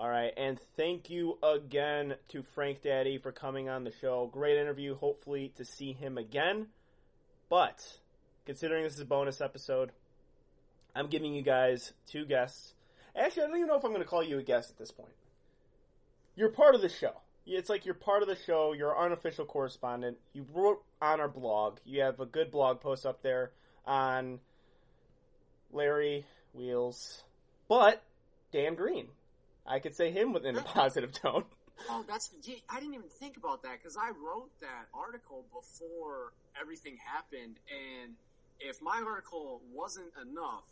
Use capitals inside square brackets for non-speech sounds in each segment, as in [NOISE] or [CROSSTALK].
All right, and thank you again to Frank Daddy for coming on the show. Great interview. Hopefully to see him again. But considering this is a bonus episode, I'm giving you guys two guests. Actually, I don't even know if I'm going to call you a guest at this point. You're part of the show. It's like you're part of the show. You're our unofficial correspondent. You wrote on our blog. You have a good blog post up there on Larry Wheels, but Dan Green. I could say him within a positive tone. Oh, that's I didn't even think about that because I wrote that article before everything happened, and if my article wasn't enough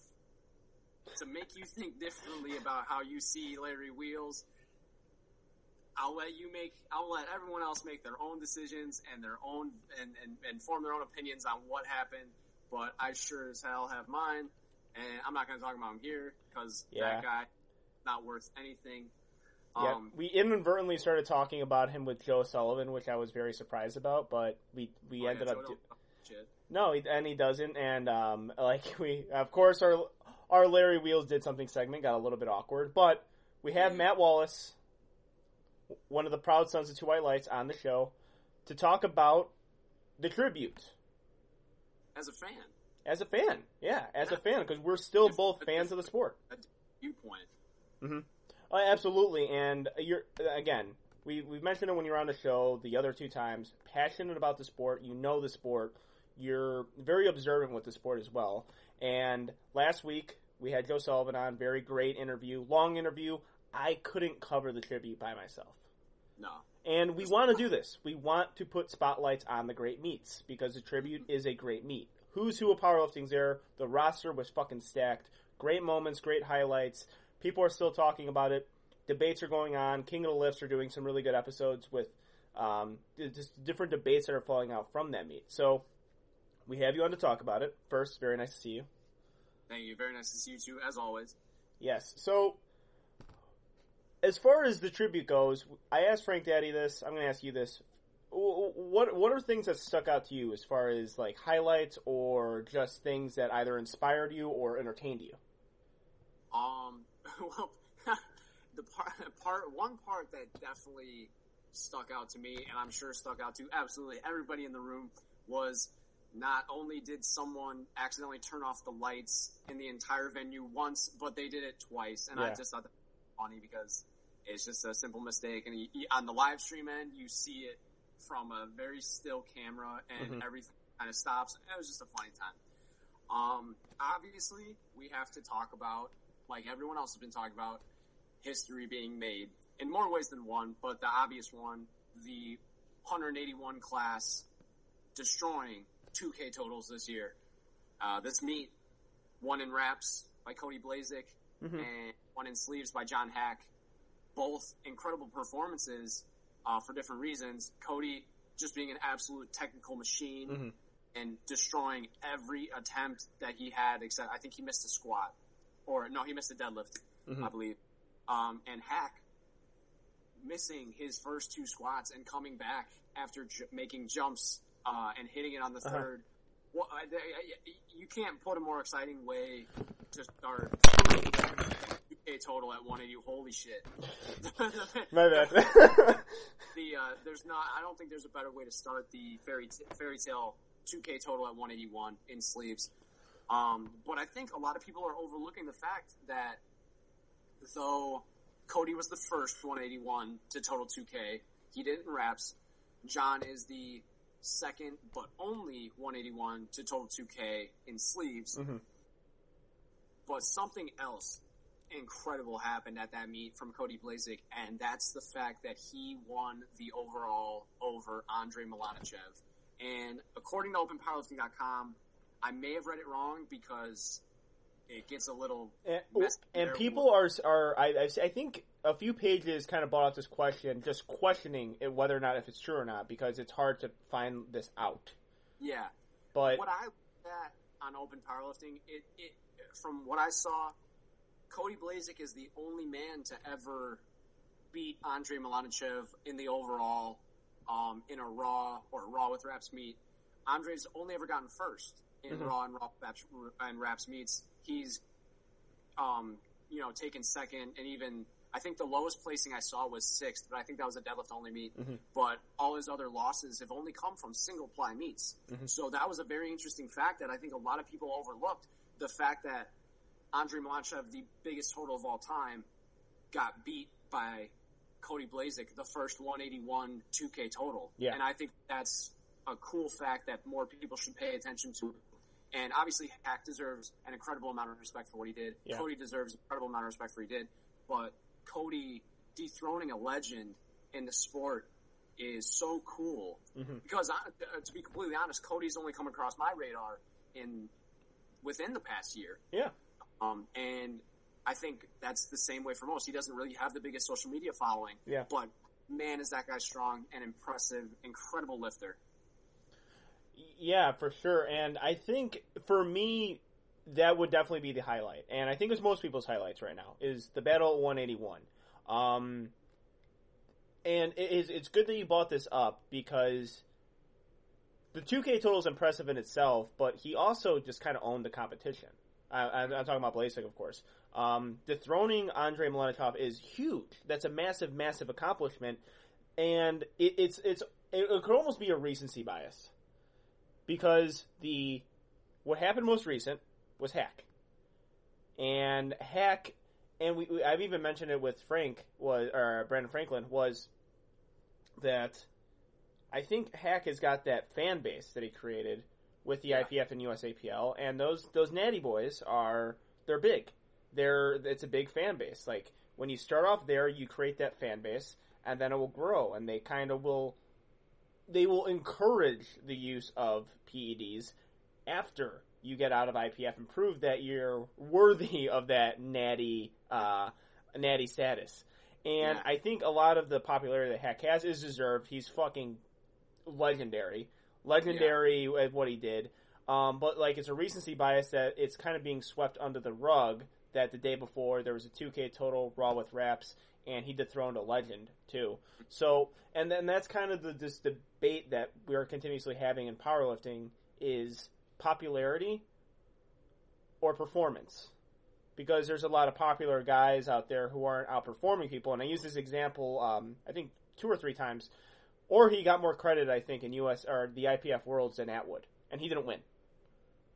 to make you think differently about how you see Larry Wheels, I'll let you make I'll let everyone else make their own decisions and their own and, and, and form their own opinions on what happened. But I sure as hell have mine, and I'm not going to talk about him here because Yeah. that guy not worth anything. Yeah, Um, we inadvertently started talking about him with Joe Sullivan, which I was very surprised about. But we we oh, yeah, ended Joe up do- don't fuck shit. no, and he doesn't. And um, [LAUGHS] like we, of course, our our Larry Wheels did something segment got a little bit awkward, but we have Yeah. Matt Wallace, one of the proud sons of Two White Lights, on the show to talk about the tribute As a fan, as a fan. Yeah, as a fan because we're still both fans of the sport. viewpoint. Oh, absolutely, and you're again. We we've mentioned it when you were on the show the other two times. Passionate about the sport, you know the sport. You're very observant with the sport as well. And last week we had Joe Sullivan on, very great interview, long interview. I couldn't cover the tribute by myself. No. And we want to do this. We want to put spotlights on the great meets because the tribute is a great meet. Who's who of powerlifting's there? The roster was fucking stacked. Great moments, great highlights. People are still talking about it. Debates are going on. King of the Lifts are doing some really good episodes with um, just different debates that are falling out from that meet. So we have you on to talk about it. First, very nice to see you. Thank you. Very nice to see you too, as always. Yes. So, as far as the tribute goes, I asked Frank Daddy this. I'm going to ask you this. What what are things that stuck out to you as far as like highlights or just things that either inspired you or entertained you? Um, [LAUGHS] well, [LAUGHS] the part, part, one part that definitely stuck out to me, and I'm sure stuck out to absolutely everybody in the room, was not only did someone accidentally turn off the lights in the entire venue once, but they did it twice, and I just thought that was funny because it's just a simple mistake, and you, on the live stream end, you see it from a very still camera, and Mhm. everything kind of stops. It was just a funny time. Um, obviously, we have to talk about, like everyone else has been talking about, history being made in more ways than one, but the obvious one, the 181 class destroying 2K totals this year. Uh, this meet, one in wraps by Cody Blazik Mhm. and one in sleeves by John Haack. Both incredible performances uh, for different reasons. Cody just being an absolute technical machine Mhm. and destroying every attempt that he had, except I think he missed a squat. Or, no, he missed a deadlift, Mhm. I believe. Um, and Haack missing his first two squats and coming back after j- making jumps uh, and hitting it on the Uh-huh. third. Well, I, I- I- you can't put a more exciting way to start UK total at 180. Holy shit! [LAUGHS] My bad. [LAUGHS] the uh, there's not. I don't think there's a better way to start the fairy t- fairy tale 2K total at 181 in sleeves. Um, but I think a lot of people are overlooking the fact that though Cody was the first 181 to total 2K, he did it in wraps. John is the second, but only 181 to total 2K in sleeves. Mhm. But something else incredible happened at that meet from Cody Blazik, and that's the fact that he won the overall over Andre Malanichev. And according to OpenPowerlifting.com, I may have read it wrong because it gets a little and, messy and people are are I, I I think a few pages kind of brought up this question, just questioning it, whether or not if it's true or not, because it's hard to find this out. yeah. But what I looked at on Open Powerlifting, it, it from what I saw, Cody Blazik is the only man to ever beat Andre Malanichev in the overall um, in a Raw or Raw with Wraps meet. Andre's only ever gotten first in Mhm. Raw and Raw Wraps, and Wraps meets. He's um, you know taken second and even I think the lowest placing I saw was sixth, but I think that was a deadlift only meet. Mhm. But all his other losses have only come from single ply meets. Mhm. So that was a very interesting fact that I think a lot of people overlooked. The fact that Andrei Malanichev, the biggest total of all time, got beat by Cody Blazik, the first 181 2K total. Yeah. And I think that's a cool fact that more people should pay attention to. And obviously, Haack deserves an incredible amount of respect for what he did. Yeah. Cody deserves an incredible amount of respect for what he did. But Cody dethroning a legend in the sport is so cool Mhm. because, I, uh, to be completely honest, Cody's only come across my radar in within the past year. Yeah. Um, and I think that's the same way for most. He doesn't really have the biggest social media following. Yeah. But man, is that guy strong and impressive, incredible lifter. Yeah, for sure. And I think for me, that would definitely be the highlight. And I think it's most people's highlights right now is the battle at 181. Um, and it is, it's good that you brought this up because the 2K total is impressive in itself, but he also just kind of owned the competition. I, I'm talking about Blasik, of course. Um, dethroning Andrei Malenikov is huge. That's a massive, massive accomplishment, and it, it's it's it, it could almost be a recency bias because the what happened most recent was Haack, and Haack, and we, we I've even mentioned it with Frank was or Brandon Franklin was that I think Haack has got that fan base that he created with the Yeah. IPF and USAPL, and those those natty boys are they're big. They're it's a big fan base. Like when you start off there, you create that fan base, and then it will grow, and they kind of will they will encourage the use of PEDs after you get out of IPF and prove that you're worthy of that natty uh, natty status. And Yeah. I think a lot of the popularity that Haack has is deserved. He's fucking legendary, legendary at what he did. Um, but like it's a recency bias that it's kind of being swept under the rug. That the day before there was a 2K total Raw with Raps, and he dethroned a legend too. So, and then that's kind of the this debate that we are continuously having in powerlifting is popularity or performance. Because there's a lot of popular guys out there who aren't outperforming people, and I use this example, um, I think two or three times. Orhii got more credit, I think, in US or the IPF Worlds than Atwood, and he didn't win.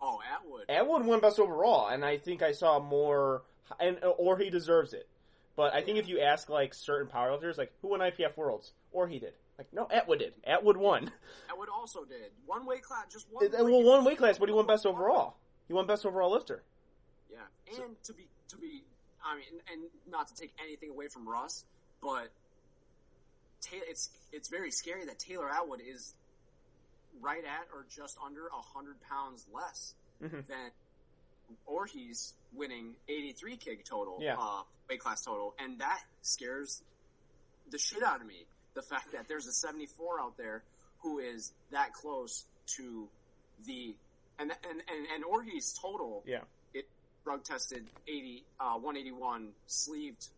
Oh, Atwood. Atwood won best overall, and I think I saw more, and Orhii deserves it. But I think if you ask like certain powerlifters, like who won IPF Worlds, Orhii did, like no, Atwood did. Atwood won. Atwood also did one weight class, just one. well, weight- one weight class, but he won best overall. He won best overall lifter. Yeah, and to be to be, I mean, and not to take anything away from Russ, but it's it's very scary that Taylor Atwood is right at or just under hundred pounds less Mhm. than, Orhii's winning eighty three kg total, Yeah. uh, weight class total, and that scares the shit out of me. The fact that there's a seventy four out there who is that close to the and and and, and Orhii's total Yeah. it drug tested 80 uh, 181 sleeved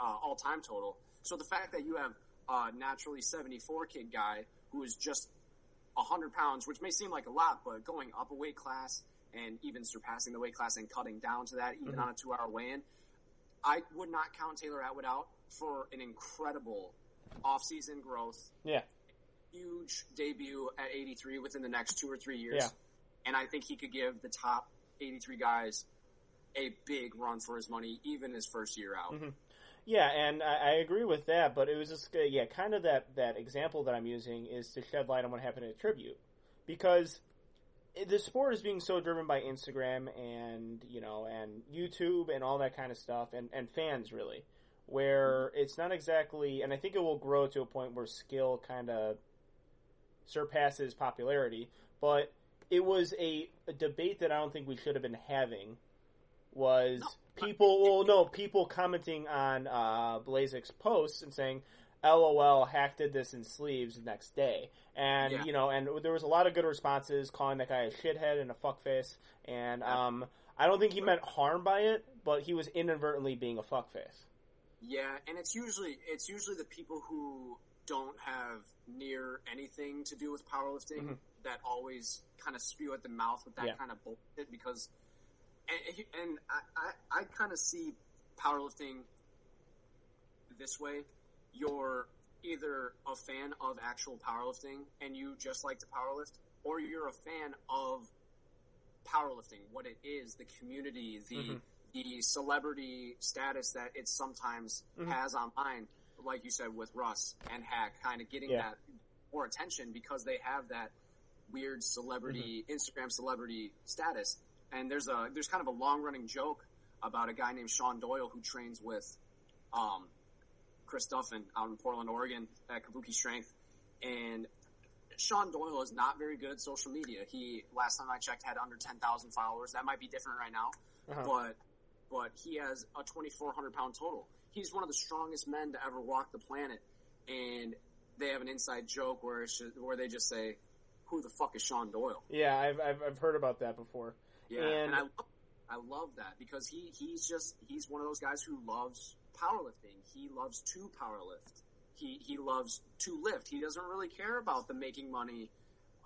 uh, all time total so the fact that you have a naturally 74 kid guy who is just 100 pounds which may seem like a lot but going up a weight class and even surpassing the weight class and cutting down to that even Mhm. on a two hour weigh-in I would not count Taylor Atwood out for an incredible off-season growth Yeah. huge debut at 83 within the next two or three years. Yeah. And I think he could give the top 83 guys a big run for his money, even his first year out. Mhm. Yeah, and I, I agree with that, but it was just uh, yeah, kind of that that example that I'm using is to shed light on what happened at Tribute, because the sport is being so driven by Instagram and you know and YouTube and all that kind of stuff and and fans really, where it's not exactly, and I think it will grow to a point where skill kind of surpasses popularity, but it was a, a debate that I don't think we should have been having was people well no people commenting on uh Blazek's posts and saying LOL Haack did this in sleeves the next day and Yeah. you know and there was a lot of good responses calling that guy a shithead and a fuckface and um I don't think he meant harm by it but he was inadvertently being a fuckface Yeah, and it's usually it's usually the people who don't have near anything to do with powerlifting Mhm. that always kind of spew at the mouth with that Yeah. kind of bullshit because and, and I, I, I kind of see powerlifting this way: you're either a fan of actual powerlifting and you just like to powerlift, or you're a fan of powerlifting, what it is, the community, the Mhm. the celebrity status that it sometimes Mhm. has online, like you said with Russ and Haack, kind of getting Yeah. that more attention because they have that weird celebrity Mm-hmm. Instagram celebrity status. And there's a there's kind of a long running joke about a guy named Sean Doyle who trains with um, Chris Duffin out in Portland, Oregon at Kabuki Strength. And Sean Doyle is not very good at social media. He last time I checked had under ten thousand followers. That might be different right now, Uh-huh. but but he has a twenty four hundred pound total. He's one of the strongest men to ever walk the planet, and they have an inside joke where it's just, where they just say, "Who the fuck is Sean Doyle?" Yeah, I've, I've I've heard about that before. Yeah, And- and, I love, I love that because he he's just he's one of those guys who loves powerlifting. He loves to powerlift. He he loves to lift. He doesn't really care about the making money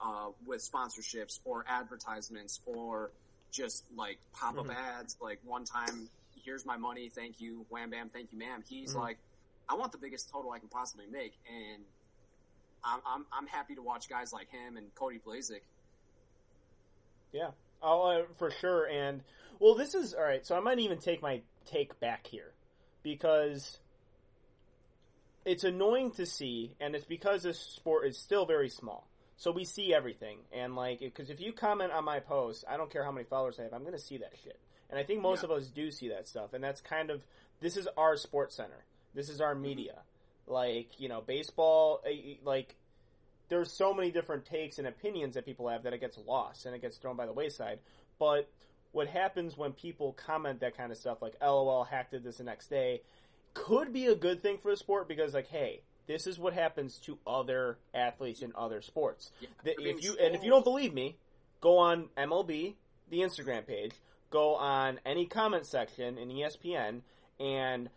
uh, with sponsorships or advertisements or just like pop up Mhm. ads. Like one time, here's my money, thank you, wham bam, thank you, ma'am. He's Mhm. like, I want the biggest total I can possibly make, and I'm I'm, I'm happy to watch guys like him and Cody Blazik. Yeah, oh, uh, for sure. And well, this is all right. So I might even take my take back here because it's annoying to see, and it's because this sport is still very small. So we see everything, and like, because if you comment on my post, I don't care how many followers I have, I'm going to see that shit. And I think most Yeah. of us do see that stuff, and that's kind of this is our sports center. This is our media. Like you know, baseball, eh, like there's so many different takes and opinions that people have that it gets lost and it gets thrown by the wayside. But what happens when people comment that kind of stuff, like "LOL, Haack did this the next day," could be a good thing for the sport because, like, hey, this is what happens to other athletes in other sports. Yeah, if you and if you don't believe me, go on MLB, the Instagram page, go on any comment section in ESPN, and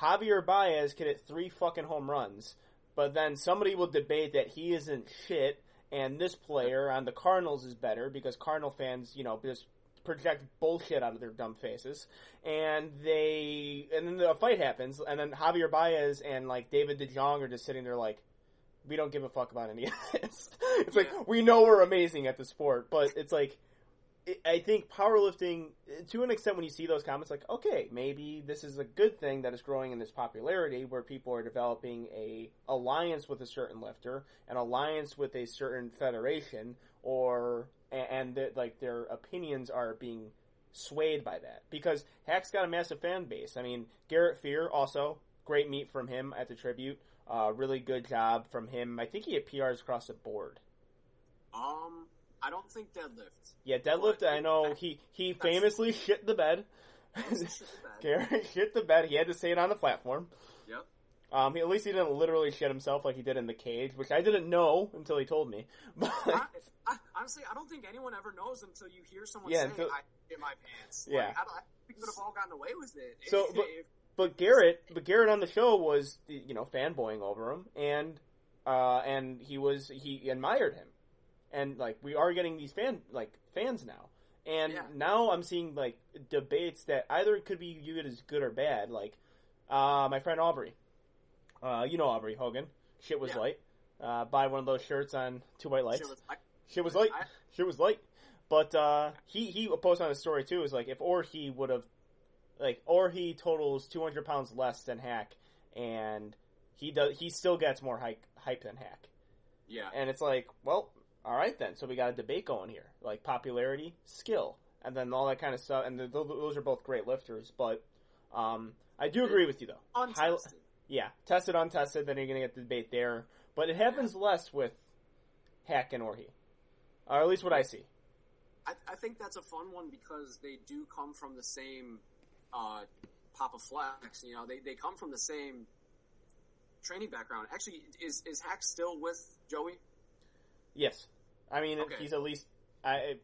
Javier Baez can hit three fucking home runs, but then somebody will debate that he isn't shit, and this player on the Cardinals is better because Cardinal fans, you know, just project bullshit out of their dumb faces, and they and then the fight happens, and then Javier Baez and like David DeJong are just sitting there like, we don't give a fuck about any of this. [LAUGHS] It's like we know we're amazing at the sport, but it's like I think powerlifting, to an extent, when you see those comments, like, okay, maybe this is a good thing that is growing in this popularity, where people are developing a alliance with a certain lifter, an alliance with a certain federation, or and, that like their opinions are being swayed by that because Haack's got a massive fan base. I mean, Garrett Fear also great meet from him at the tribute. Uh, really good job from him. I think he had PRs across the board. Um, I don't think deadlift. Yeah, deadlift. I know he he [LAUGHS] famously shit the bed. [LAUGHS] Garrett shit the bed. He had to say it on the platform. Yep. Um, he, at least he didn't literally shit himself like he did in the cage, which I didn't know until he told me. [LAUGHS] But I, I, honestly, I don't think anyone ever knows until you hear someone Yeah, say, until- "I shit my pants." Yeah. Like, I, I think we would have all gotten away with it. So, but- but Garrett, but Garrett on the show was you know fanboying over him, and uh, and he was he admired him, and like we are getting these fan like fans now, and Yeah. now I'm seeing like debates that either could be viewed as good or bad. Like uh, my friend Aubrey, uh, you know Aubrey Hogan, shit was Yeah. light. Uh, buy one of those shirts on Two White Lights. Shit was like- Shit was light. Shit was light. But uh, he he posted on his story too. Is like if Orhii would have like Orhii totals two hundred pounds less than Haack, and he does he still gets more hype hype than Haack. yeah. And it's like, well, all right then. So we got a debate going here, like popularity, skill, and then all that kind of stuff. And th- th- those are both great lifters. But um, I do agree with you though. High- yeah, tested, untested, then you're going to get the debate there. But it happens less with Haack and Orhii. Or at least what I see. I, I think that's a fun one because they do come from the same uh, Papa Flex. You know, they, they come from the same training background. Actually, is is Haack still with Joey? Yes. I mean, Okay. he's at least. I,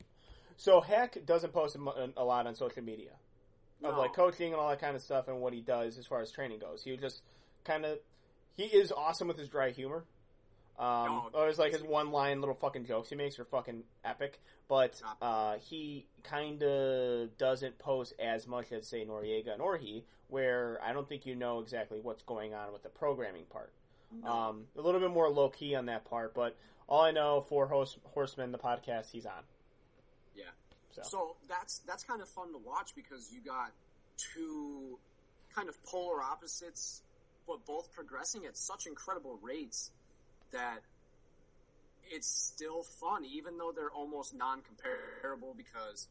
so Haack doesn't post a lot on social media of like coaching and all that kind of stuff and what he does as far as training goes. He just kind of he is awesome with his dry humor. Um, No, it's like his one line little fucking jokes he makes are fucking epic, but uh, he kind of doesn't post as much as say Noriega and Orhii, where I don't think you know exactly what's going on with the programming part. No. Um, a little bit more low key on that part, but all I know for Horse, Horseman, the podcast, he's on. Yeah. So, So that's that's kind of fun to watch because you got two kind of polar opposites, but both progressing at such incredible rates that it's still fun, even though they're almost non-comparable because,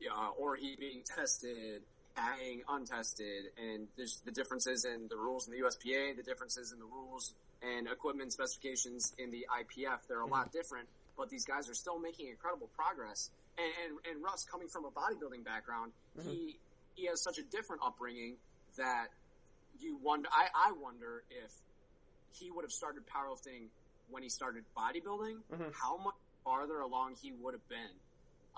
yeah, Orhii being tested, being untested, and there's the differences in the rules in the USPA, the differences in the rules and equipment specifications in the IPF. They're a lot different, but these guys are still making incredible progress. And, and, and Russ, coming from a bodybuilding background, he he has such a different upbringing that you wonder. I, I wonder if he would have started powerlifting when he started bodybuilding, Mhm. how much farther along he would have been,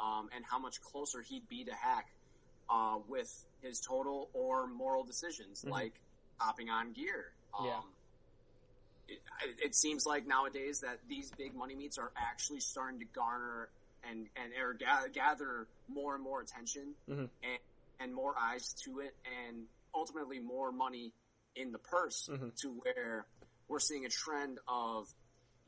um, and how much closer he'd be to Haack uh, with his total or moral decisions, Mhm. like hopping on gear. Um, Yeah. It, it seems like nowadays that these big money meets are actually starting to garner and and or gather, gather more and more attention Mhm. and and more eyes to it, and ultimately more money in the purse Mhm. to where we're seeing a trend of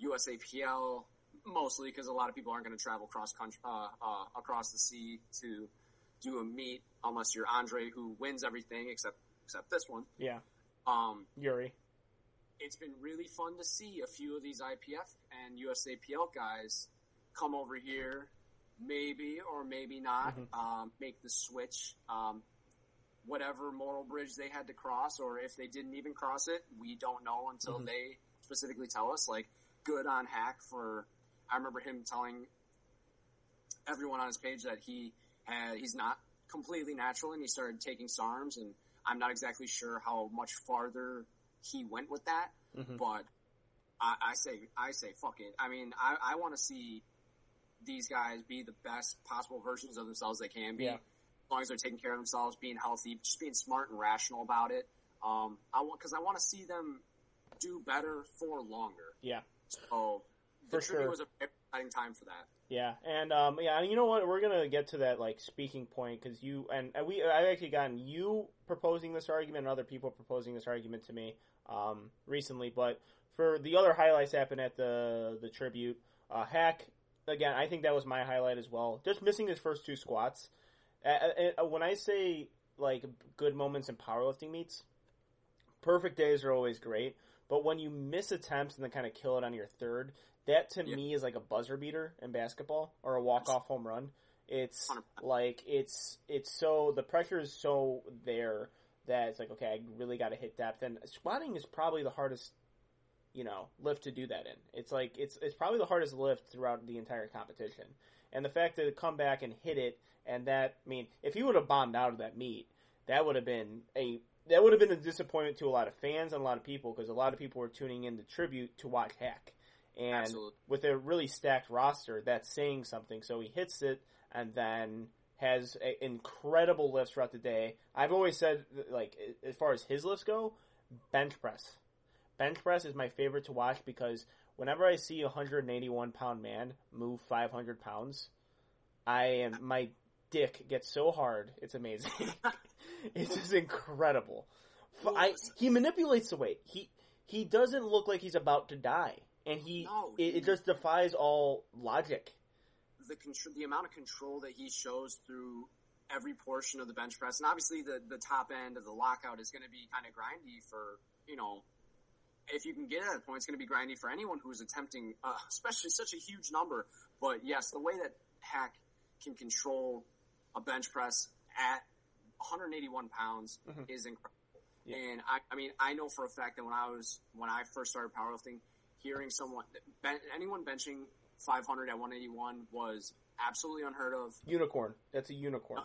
USAPL mostly because a lot of people aren't going to travel cross country uh, uh, across the sea to do a meet unless you're Andre who wins everything except except this one. yeah, Um, Yuri. it's been really fun to see a few of these IPF and USAPL guys come over here, maybe or maybe not, Mhm. um, make the switch. Um, whatever moral bridge they had to cross, or if they didn't even cross it, we don't know until Mhm. they specifically tell us. Like, good on Haack for. I remember him telling everyone on his page that he he's not completely natural and he started taking SARMs and I'm not exactly sure how much farther he went with that, hmm but I, I say, I say, fuck it. I mean, I, I want to see these guys be the best possible versions of themselves they can be. Yeah. As long as they're taking care of themselves, being healthy, just being smart and rational about it. Um, I want, cause I want to see them do better for longer. Yeah. So the For tribute sure. was a very exciting time for that. Yeah, and um, yeah, and you know what? We're gonna get to that like speaking point because you and, we I've actually gotten you proposing this argument and other people proposing this argument to me um, recently. But for the other highlights happened at the the tribute, uh, Haack again. I think that was my highlight as well. Just missing his first two squats. Uh, uh, when I say like good moments in powerlifting meets, perfect days are always great. But when you miss attempts and then kind of kill it on your third, that to Yeah. me is like a buzzer beater in basketball or a walk off home run. It's 100%. like it's it's so the pressure is so there that it's like okay, I really got to hit depth. And squatting is probably the hardest, you know, lift to do that in. It's like it's it's probably the hardest lift throughout the entire competition. And the fact that to come back and hit it, and that I mean, if he would have bombed out of that meet, that would have been a that would have been a disappointment to a lot of fans and a lot of people because a lot of people were tuning in to tribute to watch Haack. And Absolutely. with a really stacked roster, that's saying something. So he hits it and then has a, incredible lifts throughout the day. I've always said, like, as far as his lifts go, bench press. Bench press is my favorite to watch because whenever I see a 181 pound man move 500 pounds, I am my dick gets so hard. It's amazing. [LAUGHS] it's just incredible. I, he manipulates the weight. He he doesn't look like he's about to die, and he No, it, it just defies all logic. the control, the amount of control that he shows through every portion of the bench press, and obviously the the top end of the lockout is going to be kind of grindy for you know. If you can get at that point, it's going to be grindy for anyone who's attempting, uh, especially such a huge number. But yes, the way that Haack can control a bench press at 181 pounds Mhm. is incredible. Yeah. And I, I mean, I know for a fact that when I was when I first started powerlifting, hearing someone ben, anyone benching 500 at 181 was absolutely unheard of. Unicorn. That's a unicorn.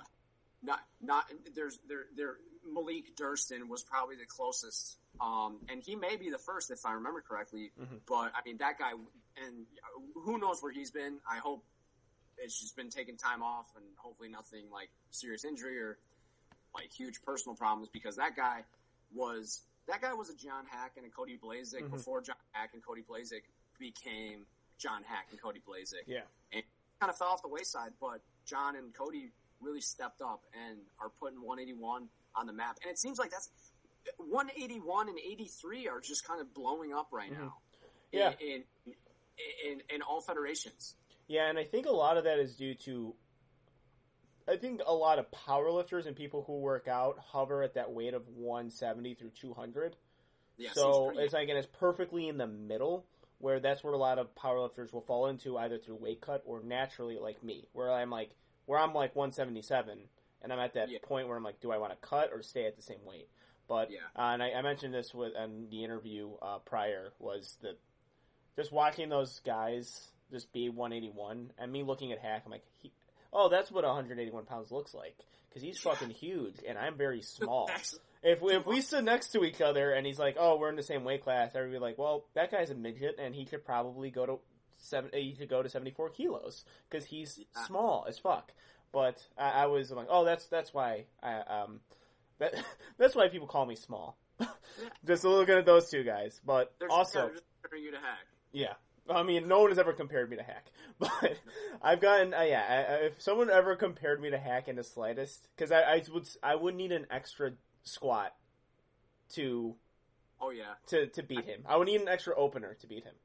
Not not there's there there Malik Durston was probably the closest, um, and he may be the first if I remember correctly. Mhm. But I mean that guy, and who knows where he's been? I hope it's just been taking time off, and hopefully nothing like serious injury or like huge personal problems because that guy was that guy was a John Haack and a Cody Blazik Mhm. before John Haack and Cody Blazik became John Haack and Cody Blazik. Yeah. And kind of fell off the wayside, but John and Cody really stepped up and are putting 181 on the map. And it seems like that's 181 and 83 are just kind of blowing up right now. Yeah. In, in, in, in all federations. Yeah, and I think a lot of that is due to. I think a lot of powerlifters and people who work out hover at that weight of 170 through 200. Yeah, so it's like, and it's perfectly in the middle, where that's where a lot of powerlifters will fall into either through weight cut or naturally, like me, where I'm like, where I'm like 177, and I'm at that Yeah. point where I'm like, do I want to cut or stay at the same weight? But Yeah. uh, and I, I mentioned this with in the interview uh, prior was that just watching those guys just be 181 and me looking at Haack, I'm like, he, oh, that's what 181 pounds looks like because he's fucking huge and I'm very small. [LAUGHS] If we, if we stood next to each other and he's like, oh, we're in the same weight class, I would be like, well, that guy's a midget and he could probably go to seven. He could go to 74 kilos because he's small as fuck. But I, I was like, oh, that's that's why I um that [LAUGHS] that's why people call me small. [LAUGHS] just looking at those two guys, but they're also just, they're just comparing you to Haack. yeah. I mean, no one has ever compared me to Haack, [LAUGHS] but I've gotten, uh, yeah, I, I- if someone ever compared me to Haack in the slightest, because I, I would, I would need an extra squat to, Oh yeah, to, to beat him. I would need an extra opener to beat him.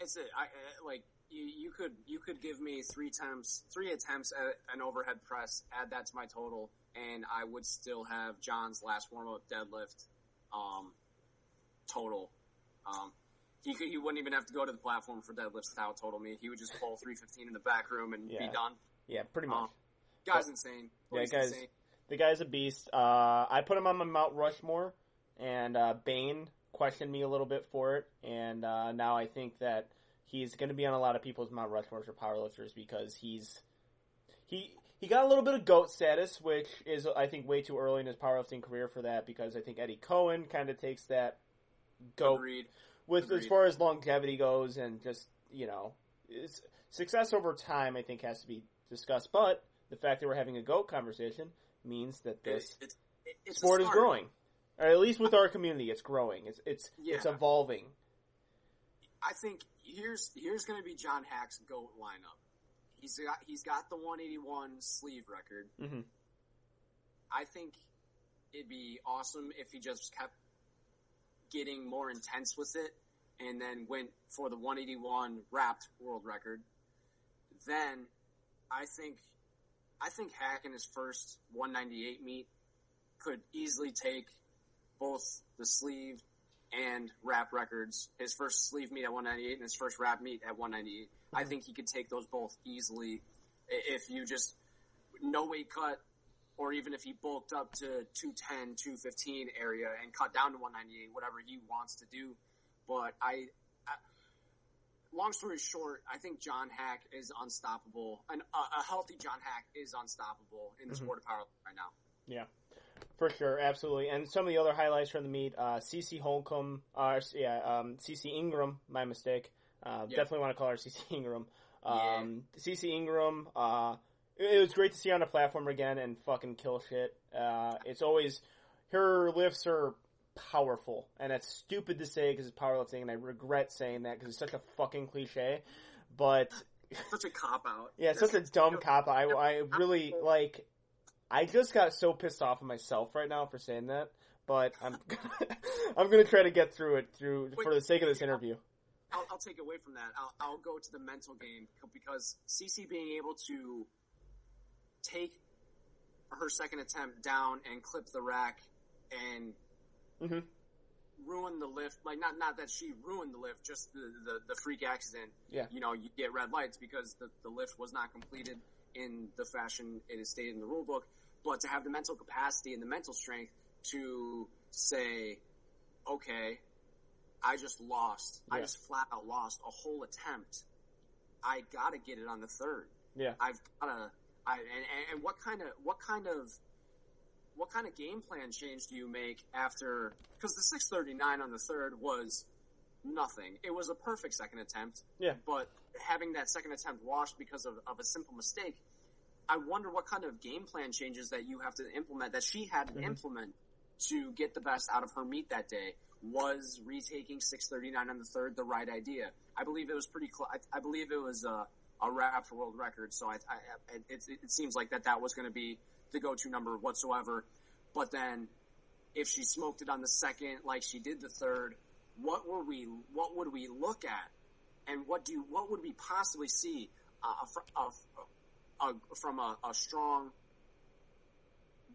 it's a, I, uh, like you, you could you could give me three times three attempts at an overhead press, add that to my total, and I would still have John's last warm up deadlift um, total. Um, he could, he wouldn't even have to go to the platform for deadlifts out total me. He would just pull three fifteen in the back room and Yeah. be done. Yeah, pretty much. Um, guy's insane. Yeah, guy's- insane. The guy's a beast. Uh, I put him on my Mount Rushmore, and uh, Bane questioned me a little bit for it, and uh, now I think that he's going to be on a lot of people's Mount Rushmores for powerlifters because he's he he got a little bit of goat status, which is I think way too early in his powerlifting career for that because I think Eddie Coan kind of takes that goat Agreed. With as far as longevity goes and just you know it's, success over time I think has to be discussed. But the fact that we're having a goat conversation means that this It- it's, it's sport is growing. Or at least with our community, it's growing. It's it's it's evolving. I think here's here's going to be John Haack's goat lineup. He's got he's got the 181 sleeve record. Mhm. I think it'd be awesome if he just kept getting more intense with it, and then went for the 181 wrapped world record. Then I think I think Haack in his first 198 meet could easily take both the sleeve and wrap records. His first sleeve meet at 198 and his first wrap meet at 198. I mm-hmm. think he could take those both easily if you just no weight cut or even if he bulked up to 210, 215 area and cut down to 198, whatever he wants to do. But I, I long story short, I think John Haack is unstoppable. and a, a healthy John Haack is unstoppable in the Mhm. sport of powerlifting right now. Yeah, for sure, absolutely. And some of the other highlights from the meet: uh, CC Holcomb, uh, yeah, um, CC Ingram. My mistake. Uh, Yeah. Definitely want to call her CC Ingram. Yeah. Um, CC Ingram. Uh, it, was great to see her on the platform again and fucking kill shit. Uh, it's always her lifts are powerful, and that's stupid to say because it's powerlifting, and I regret saying that because it's such a fucking cliche. But Such a cop out. yeah, such a dumb cop. I, I really like. I just got so pissed off at myself right now for saying that, but I'm [LAUGHS] I'm gonna try to get through it through for the sake of this interview. I'll, I'll take away from that. I'll, I'll go to the mental game because CC being able to take her second attempt down and clip the rack and Mhm. ruin the lift. Like not not that she ruined the lift, just the the, the freak accident. Yeah. You know, you get red lights because the the lift was not completed in the fashion it is stated in the rule book. But to have the mental capacity and the mental strength to say, okay, I just lost. I just flat out lost a whole attempt. I gotta get it on the third. Yeah. I've gotta. I and, and- what kind of what kind of what kind of game plan change do you make after? Because the 639 on the third was nothing. It was a perfect second attempt. Yeah. But having that second attempt washed because of, of a simple mistake, I wonder what kind of game plan changes that you have to implement that she had to Mhm. implement to get the best out of her meet that day. Was retaking 639 on the third the right idea? I believe it was pretty close. I, I, believe it was a, a for world record. So I, I it, it, seems like that that was going to be the go-to number whatsoever. But then if she smoked it on the second, like she did the third, what were we, what would we look at? And what do, what would we possibly see, uh, uh, from a, a strong,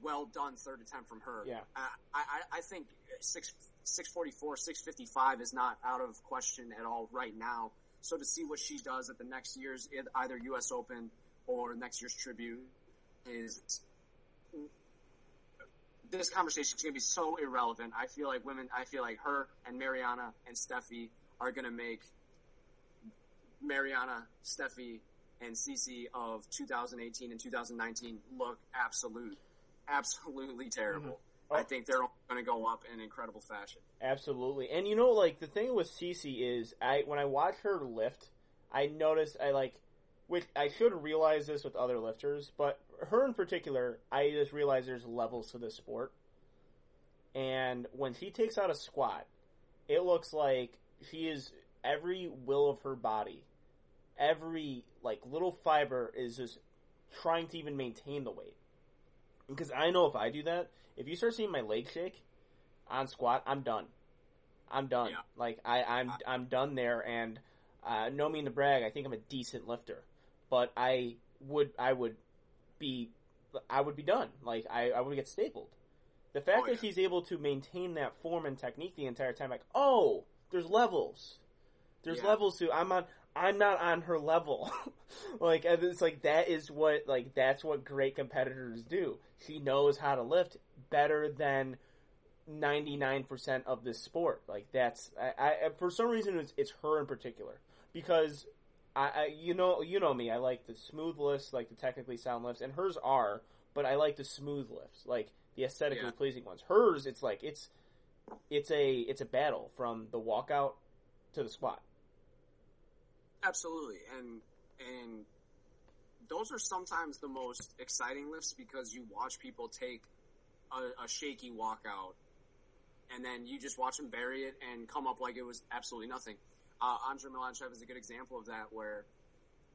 well done third attempt from her. Yeah. I, I, I think six, 644, 655 is not out of question at all right now. So to see what she does at the next year's either U.S. Open or next year's tribute is this conversation is going to be so irrelevant. I feel like women, I feel like her and Mariana and Stefi are going to make Mariana, Stefi, and CC of 2018 and 2019 look absolute, absolutely terrible. Mm-hmm. I think they're going to go up in incredible fashion. Absolutely, and you know, like the thing with CC is, I when I watch her lift, I notice I like, which I should realize this with other lifters, but her in particular, I just realize there's levels to this sport. And when she takes out a squat, it looks like she is every will of her body, every like little fiber is just trying to even maintain the weight. Because I know if I do that, if you start seeing my leg shake on squat, I'm done. I'm done. Yeah. Like I, I'm I'm done there, and uh, no mean to brag, I think I'm a decent lifter, but I would I would be I would be done. Like I, I would get stapled. The fact oh, yeah. that she's able to maintain that form and technique the entire time, like oh, there's levels. There's yeah. levels to I'm on. I'm not on her level. [LAUGHS] like it's like that is what like that's what great competitors do. She knows how to lift better than 99% of this sport. Like that's I, I for some reason it's, it's her in particular because I, I, you know you know me. I like the smooth lifts, like the technically sound lifts, and hers are. But I like the smooth lifts, like the aesthetically yeah. pleasing ones. Hers, it's like it's it's a it's a battle from the walkout to the squat. Absolutely, and and those are sometimes the most exciting lifts because you watch people take a, a shaky walkout, and then you just watch them bury it and come up like it was absolutely nothing. Uh, Andrei Malanichev is a good example of that, where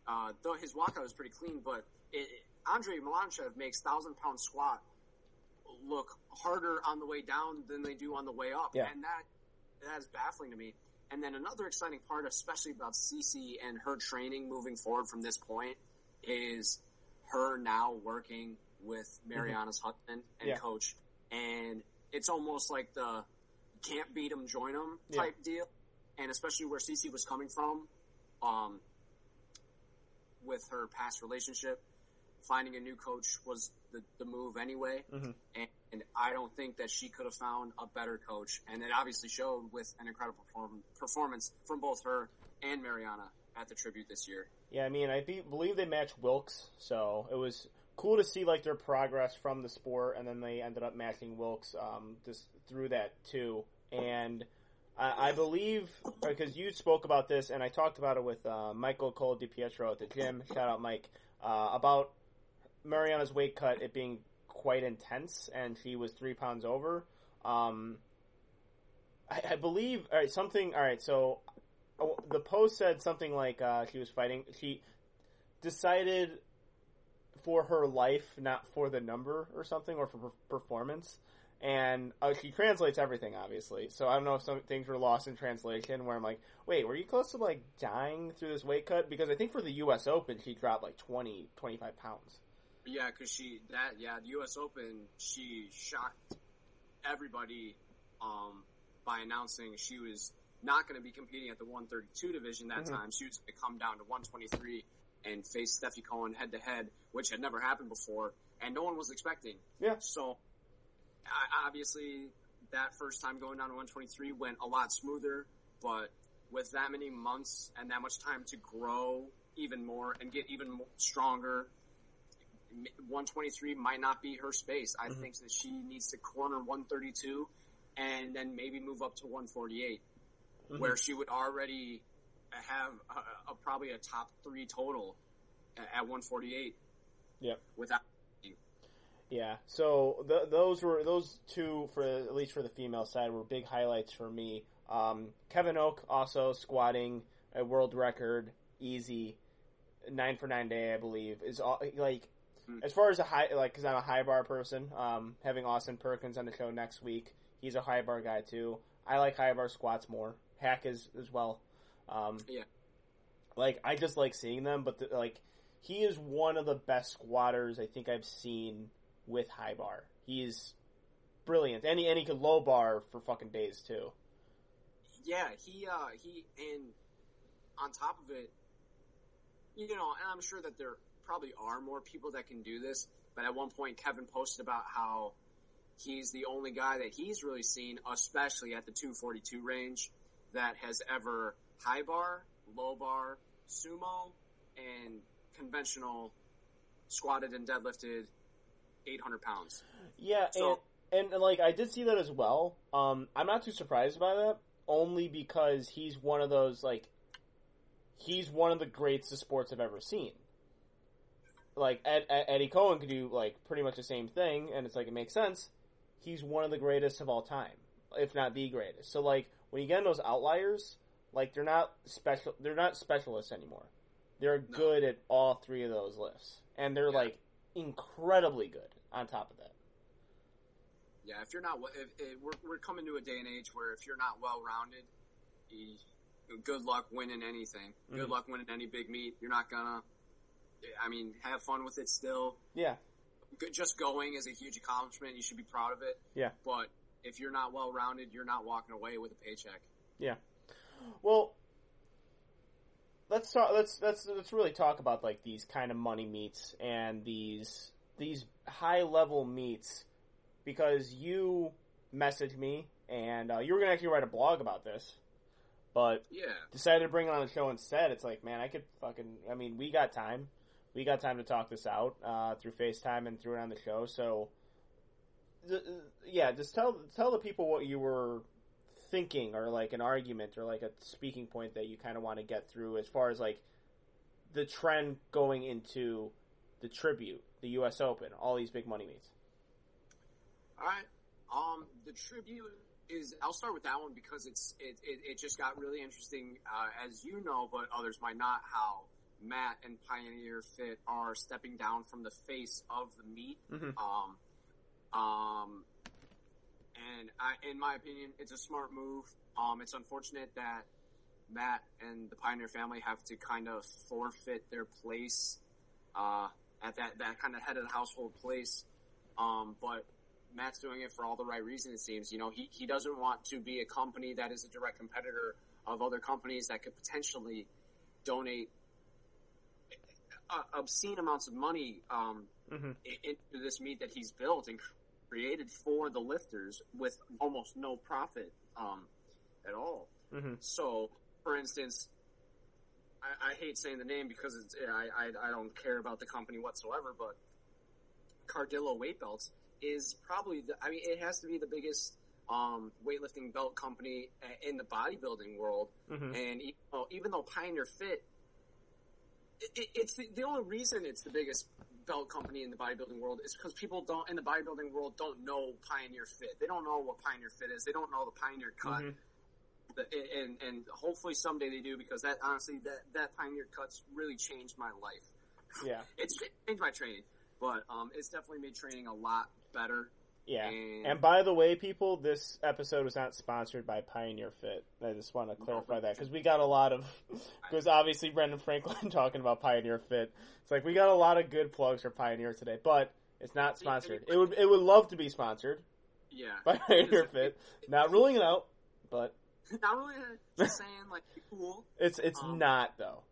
uh, though his walkout was pretty clean, but it, Andrei Malanichev makes thousand pound squat look harder on the way down than they do on the way up, yeah. and that that is baffling to me. And then another exciting part, especially about CC and her training moving forward from this point, is her now working with Mariana's mm-hmm. husband and yeah. coach, and it's almost like the can't beat them, join them type yeah. deal. And especially where CC was coming from, um, with her past relationship, finding a new coach was the, the move anyway. Mm-hmm. And, and, I don't think that she could have found a better coach. And it obviously showed with an incredible perform- performance from both her and Mariana at the tribute this year. Yeah, I mean, I be- believe they matched Wilks, so it was cool to see like their progress from the sport, and then they ended up matching Wilks um, just through that too. And I, I believe because you spoke about this, and I talked about it with uh, Michael Cole DiPietro at the gym. Shout out Mike uh, about Mariana's weight cut, it being quite intense, and she was three pounds over. Um, I, I, believe, all right, something, all right, so oh, the post said something like uh, she was fighting, she decided for her life, not for the number or something, or for performance. And uh, she translates everything, obviously. So I don't know if some things were lost in translation. Where I'm like, wait, were you close to like dying through this weight cut? Because I think for the U.S. Open, she dropped like 20, 25 pounds. Yeah, because she that yeah the U.S. Open she shocked everybody um, by announcing she was not going to be competing at the 132 division that mm-hmm. time. She was going to come down to 123 and face Stefi Cohen head to head, which had never happened before, and no one was expecting. Yeah. So I, obviously that first time going down to 123 went a lot smoother, but with that many months and that much time to grow even more and get even more stronger 123 might not be her space. I mm-hmm. think that she needs to corner 132 and then maybe move up to 148 mm-hmm. where she would already have a, a, probably a top three total at 148. Yeah. Without. Yeah, so th- those were those two for at least for the female side were big highlights for me. Um, Kevin Oak also squatting a world record, easy nine for nine day, I believe, is all, like Mm. as far as a high like because I'm a high bar person. Um, having Austin Perkins on the show next week, he's a high bar guy too. I like high bar squats more. Haack is as well. Um, Yeah. Like I just like seeing them, but the, like he is one of the best squatters I think I've seen with high bar. He's brilliant, and he and he could low bar for fucking days too. Yeah, he uh he and on top of it, you know, and I'm sure that there probably are more people that can do this, but at one point Kevin posted about how he's the only guy that he's really seen, especially at the 242 range, that has ever high bar, low bar, sumo, and conventional squatted and deadlifted 800 pounds. Yeah, So- and, and and like I did see that as well. Um, I'm not too surprised by that, only because he's one of those like he's one of the greats the sports have ever seen. Like Ed, Ed, Eddie Coan could do like pretty much the same thing, and it's like it makes sense. He's one of the greatest of all time, if not the greatest. So like when you get in those outliers, like they're not special, they're not specialists anymore. They're No. good at all three of those lifts, and they're Yeah. like incredibly good on top of that. Yeah, if you're not, if, if we're we're coming to a day and age where if you're not well rounded, good luck winning anything. Good Mhm. luck winning any big meet. You're not gonna. I mean, have fun with it still. Yeah, Good- Just going is a huge accomplishment. You should be proud of it. Yeah. But if you're not well rounded, you're not walking away with a paycheck. Well, let's talk. Let's let's let's really talk about like these kind of money meets and these these high level meets because you messaged me and uh, you were gonna actually write a blog about this, but Yeah. decided to bring it on the show instead. It's like, man, I could fucking. I mean, we got time. We got time to talk this out uh, through FaceTime and through it on the show. So, th- yeah, just tell tell the people what you were thinking, or like an argument, or like a speaking point that you kind of want to get through, as far as like the trend going into the tribute, the U.S. Open, all these big money meets. All right. Um, the tribute is. I'll start with that one because it's it it, it just got really interesting, uh, as you know, but others might not. How Matt and Pioneer Fit are stepping down from the face of the meet. Mhm. Um, um, and I, in my opinion, it's a smart move. Um, it's unfortunate that Matt and the Pioneer family have to kind of forfeit their place uh, at that that kind of head of the household place. Um, but Matt's doing it for all the right reasons. It seems, you know, he he doesn't want to be a company that is a direct competitor of other companies that could potentially donate uh, obscene amounts of money um, Mm-hmm. into this meat that he's built and created for the lifters with almost no profit um, at all. Mm-hmm. So, for instance, I, I hate saying the name because it's, I, I I don't care about the company whatsoever, but Cardillo Weight Belts is probably the, I mean it has to be the biggest um, weightlifting belt company in the bodybuilding world, Mm-hmm. and even though, even though Pioneer Fit, it, it, it's the, the only reason it's the biggest belt company in the bodybuilding world is because people don't in the bodybuilding world don't know Pioneer Fit. They don't know what Pioneer Fit is. They don't know the Pioneer Cut. Mhm. The, and and hopefully someday they do because that honestly that that Pioneer Cuts really changed my life. Yeah, [LAUGHS] It's changed my training, but um, it's definitely made training a lot better. Yeah. And, And by the way, people, this episode was not sponsored by Pioneer Fit. I just want to clarify that because we got a lot of, [LAUGHS] because obviously Brendan Franklin [LAUGHS] talking about Pioneer Fit. It's like we got a lot of good plugs for Pioneer today, but it's not sponsored. It would it would love to be sponsored yeah, by [LAUGHS] Pioneer Fit. Not ruling it out, but not really just saying like cool. it's it's Um, not though.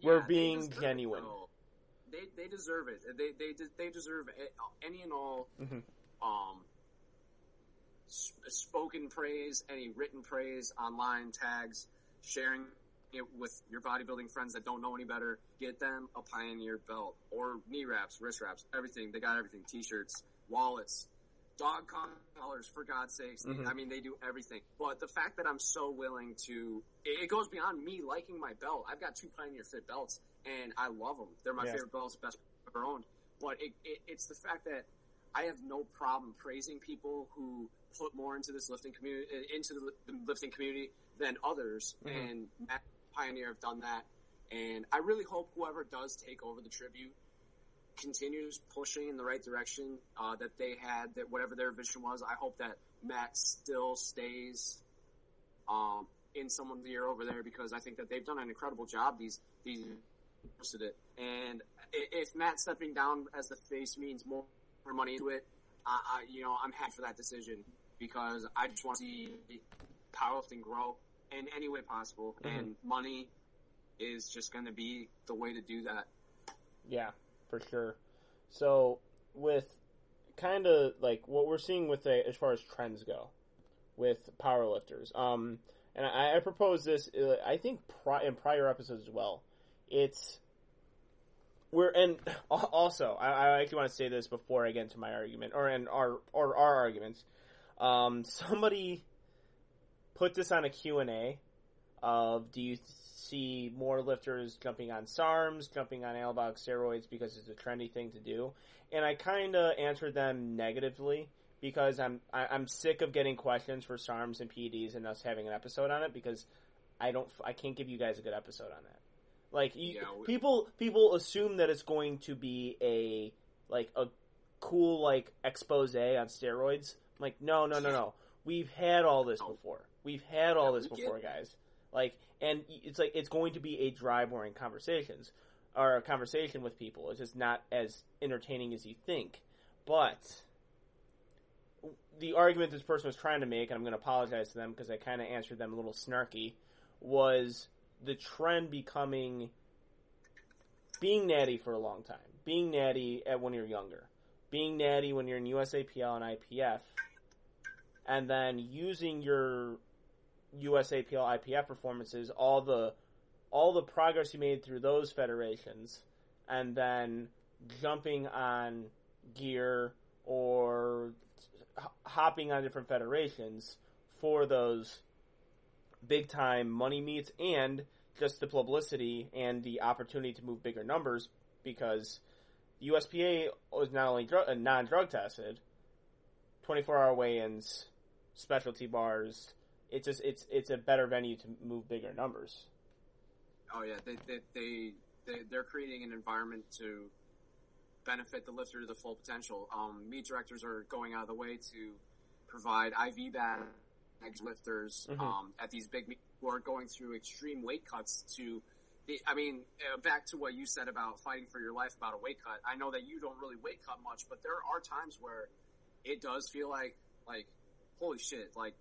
Yeah, We're being deserve it, genuine. They they deserve it. They they they deserve any and all Mhm. Um s- spoken praise, any written praise, online tags, sharing it with your bodybuilding friends that don't know any better. Get them a Pioneer belt or knee wraps, wrist wraps, everything. They got everything. T-shirts, wallets, dog collars. For God's sakes, Mhm. I mean they do everything. But the fact that I'm so willing to, it, goes beyond me liking my belt. I've got two Pioneer Fit belts, and I love them. They're my Yeah. favorite belts, best I've ever owned. But it, it, it's the fact that I have no problem praising people who put more into this lifting community, into the lifting community than others. Mm-hmm. And Matt Pioneer have done that. And I really hope whoever does take over the tribute continues pushing in the right direction uh, that they had, that whatever their vision was. I hope that Matt still stays um, in someone's ear over there because I think that they've done an incredible job. These these posted it, and if Matt stepping down as the face means more, more money into it, I, I you know I'm happy for that decision because I just want to see powerlifting grow in any way possible, mm-hmm. and money is just going to be the way to do that. Yeah, for sure. So with kind of like what we're seeing with the, as far as trends go with powerlifters, um, and I, I propose this. Uh, I think pri- in prior episodes as well. It's we're and [LAUGHS] also I, I actually want to say this before I get into my argument or in our or our arguments. Um, [LAUGHS] somebody put this on a Q and A of do you see more lifters jumping on SARMs, jumping on anabolic steroids because it's a trendy thing to do, and I kind of answered them negatively because I'm I, am i am sick of getting questions for SARMs and PEDs and us having an episode on it because I don't I can't give you guys a good episode on that. Like you, yeah, we, people people assume that it's going to be a like a cool like expose on steroids. I'm like no no no no. We've had all this before. We've had all yeah, this before, guys. Like and it's like it's going to be a dry boring conversations or a conversation with people. It's just not as entertaining as you think. But the argument this person was trying to make, and I'm going to apologize to them because I kind of answered them a little snarky, was the trend becoming being natty for a long time, being natty at when you're younger, being natty when you're in USAPL and IPF, and then using your USAPL IPF performances, all the all the progress you made through those federations, and then jumping on gear or hopping on different federations for those big time money meets and just the publicity and the opportunity to move bigger numbers because USPA is not only drug, uh, non drug tested, 24 hour weigh ins, specialty bars. It's just it's it's a better venue to move bigger numbers. Oh yeah, they they, they, they they're creating an environment to benefit the lifter to the full potential. Um, meet directors are going out of the way to provide IV bags lifters mm-hmm. um, at these big who are going through extreme weight cuts to I mean, uh, back to what you said about fighting for your life about a weight cut. I know that you don't really weight cut much, but there are times where it does feel like, like, holy shit, like,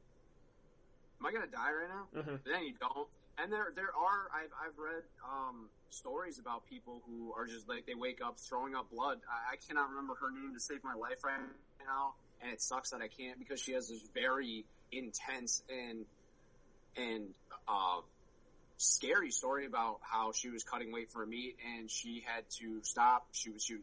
am I gonna die right now? Mm-hmm. Then you don't. And there, there are, I've, I've read, um, stories about people who are just like, they wake up throwing up blood. I, I cannot remember her name to save my life right now. And it sucks that I can't because she has this very, intense and and uh, scary story about how she was cutting weight for a meet and she had to stop. She was she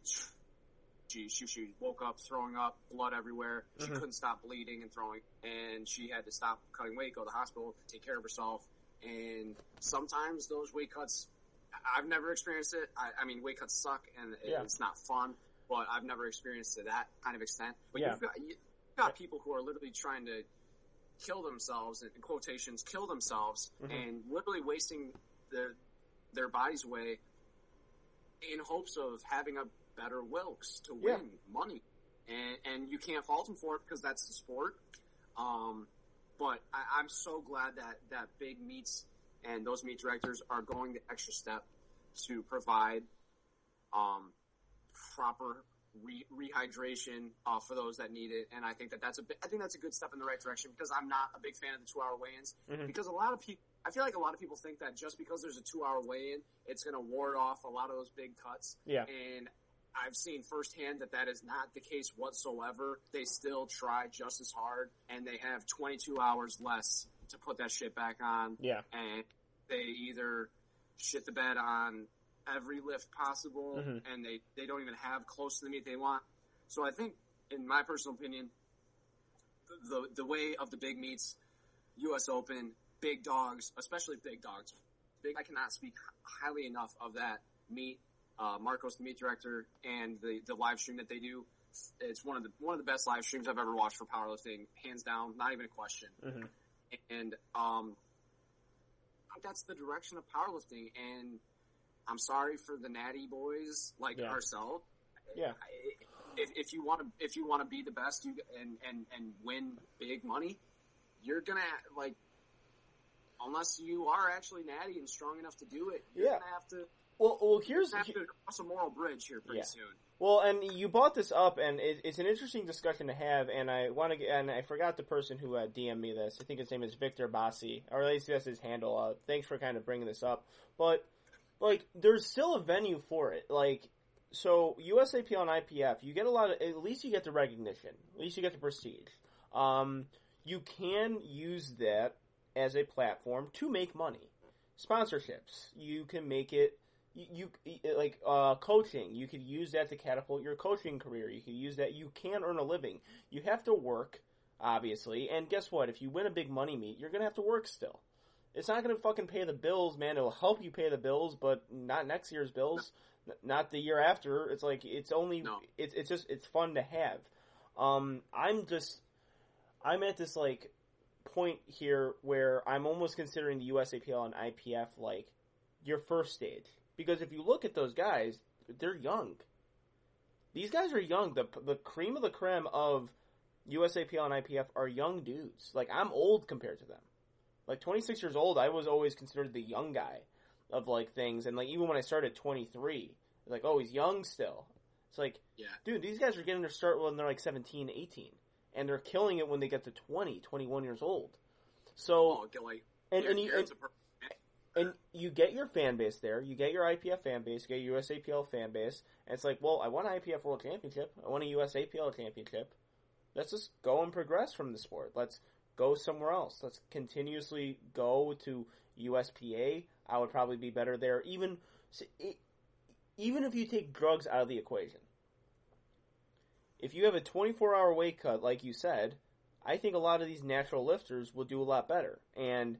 she she, she woke up throwing up blood everywhere. She mm-hmm. couldn't stop bleeding and throwing, and she had to stop cutting weight, go to the hospital, take care of herself. And sometimes those weight cuts, I've never experienced it. I, I mean, weight cuts suck and yeah. it's not fun, but I've never experienced to that kind of extent. But yeah. you've got, you've got people who are literally trying to kill themselves, in quotations, kill themselves, mm-hmm. and literally wasting their their bodies away in hopes of having a better Wilks to win yeah. money, and and you can't fault them for it because that's the sport. Um, but I, I'm so glad that that big meets and those meet directors are going the extra step to provide um, proper re- rehydration uh, for those that need it, and I think that that's a bit, I think that's a good step in the right direction because I'm not a big fan of the two hour weigh-ins mm-hmm. because a lot of people I feel like a lot of people think that just because there's a two hour weigh-in, it's going to ward off a lot of those big cuts. Yeah, and I've seen firsthand that that is not the case whatsoever. They still try just as hard, and they have 22 hours less to put that shit back on. Yeah, and they either shit the bed on every lift possible, mm-hmm. and they, they don't even have close to the meat they want. So I think, in my personal opinion, the the way of the big meets, U.S. Open, big dogs, especially big dogs. Big, I cannot speak highly enough of that meet. Uh, Marcos, the meet director, and the the live stream that they do it's one of the one of the best live streams I've ever watched for powerlifting, hands down, not even a question. Mm-hmm. And um, that's the direction of powerlifting. And I'm sorry for the natty boys like Yeah. ourselves. Yeah. If, if you want to if you want to be the best you and, and and win big money, you're gonna like unless you are actually natty and strong enough to do it, you're Yeah. gonna have to Well, well, here's have to cross a moral bridge here pretty Yeah. soon. Well, and you brought this up, and it, it's an interesting discussion to have. And I want to, and I forgot the person who uh, DM'd me this. I think his name is Victor Bassi, or at least that's his handle. Uh, thanks for kind of bringing this up. But like, there's still a venue for it. Like, so USAP on IPF, you get a lot of. At least you get the recognition. At least you get the prestige. Um, you can use that as a platform to make money. Sponsorships, you can make it you, you like uh, coaching. You could use that to catapult your coaching career. You could use that. You can earn a living. You have to work, obviously. And guess what? If you win a big money meet, you're gonna have to work still. It's not gonna fucking pay the bills, man. It'll help you pay the bills, but not next year's bills. N- Not the year after. It's like it's only. No. It's it's just it's fun to have. Um, I'm just I'm at this like point here where I'm almost considering the USAPL and IPF like your first stage because if you look at those guys, they're young. These guys are young. The the cream of the creme of USAPL and IPF are young dudes. Like I'm old compared to them. Like 26 years old, I was always considered the young guy of like things, and like even when I started at 23, like oh he's young still. It's like Yeah. dude, these guys are getting their start when they're like 17, 18, and they're killing it when they get to 20, 21 years old. So Oh, get like and and you and, Garrett's a per- and you get your fan base there. You get your IPF fan base. You get your USAPL fan base. And it's like, well, I want an IPF World Championship. I want a USAPL Championship. Let's just go and progress from the sport. Let's go somewhere else. Let's continuously go to USPA. I would probably be better there. Even even if you take drugs out of the equation. If you have a 24 hour weight cut, like you said, I think a lot of these natural lifters will do a lot better. And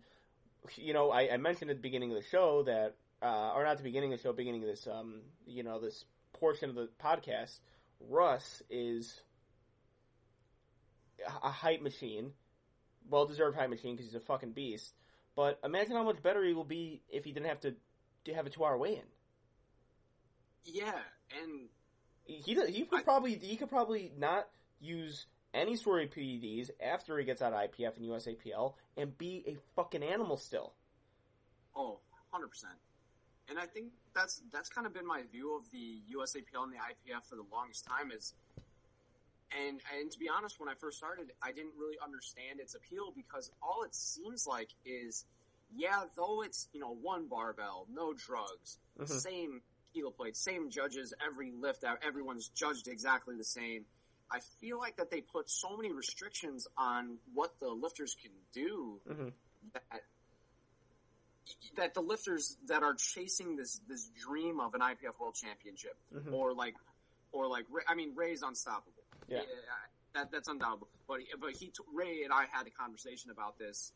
you know, I, I mentioned at the beginning of the show that, uh, or not the beginning of the show, beginning of this, um, you know, this portion of the podcast, Russ is a hype machine, well deserved hype machine because he's a fucking beast. But imagine how much better he will be if he didn't have to, to have a two hour weigh in. yeah, and He he could I- probably he could probably not use any sort of PEDs after he gets out of IPF and USAPL and be a fucking animal still. Oh, 100%. And I think that's that's kind of been my view of the USAPL and the IPF for the longest time is and and to be honest when I first started I didn't really understand its appeal because all it seems like is yeah, though it's, you know, one barbell, no drugs, Mhm. same kilo plate, same judges, every lift out, everyone's judged exactly the same. I feel like that they put so many restrictions on what the lifters can do Mhm. that that the lifters that are chasing this this dream of an IPF World Championship Mhm. or like or like Ray- I mean Ray's unstoppable. Yeah. that that's undoubtable. But but he Ray and I had a conversation about this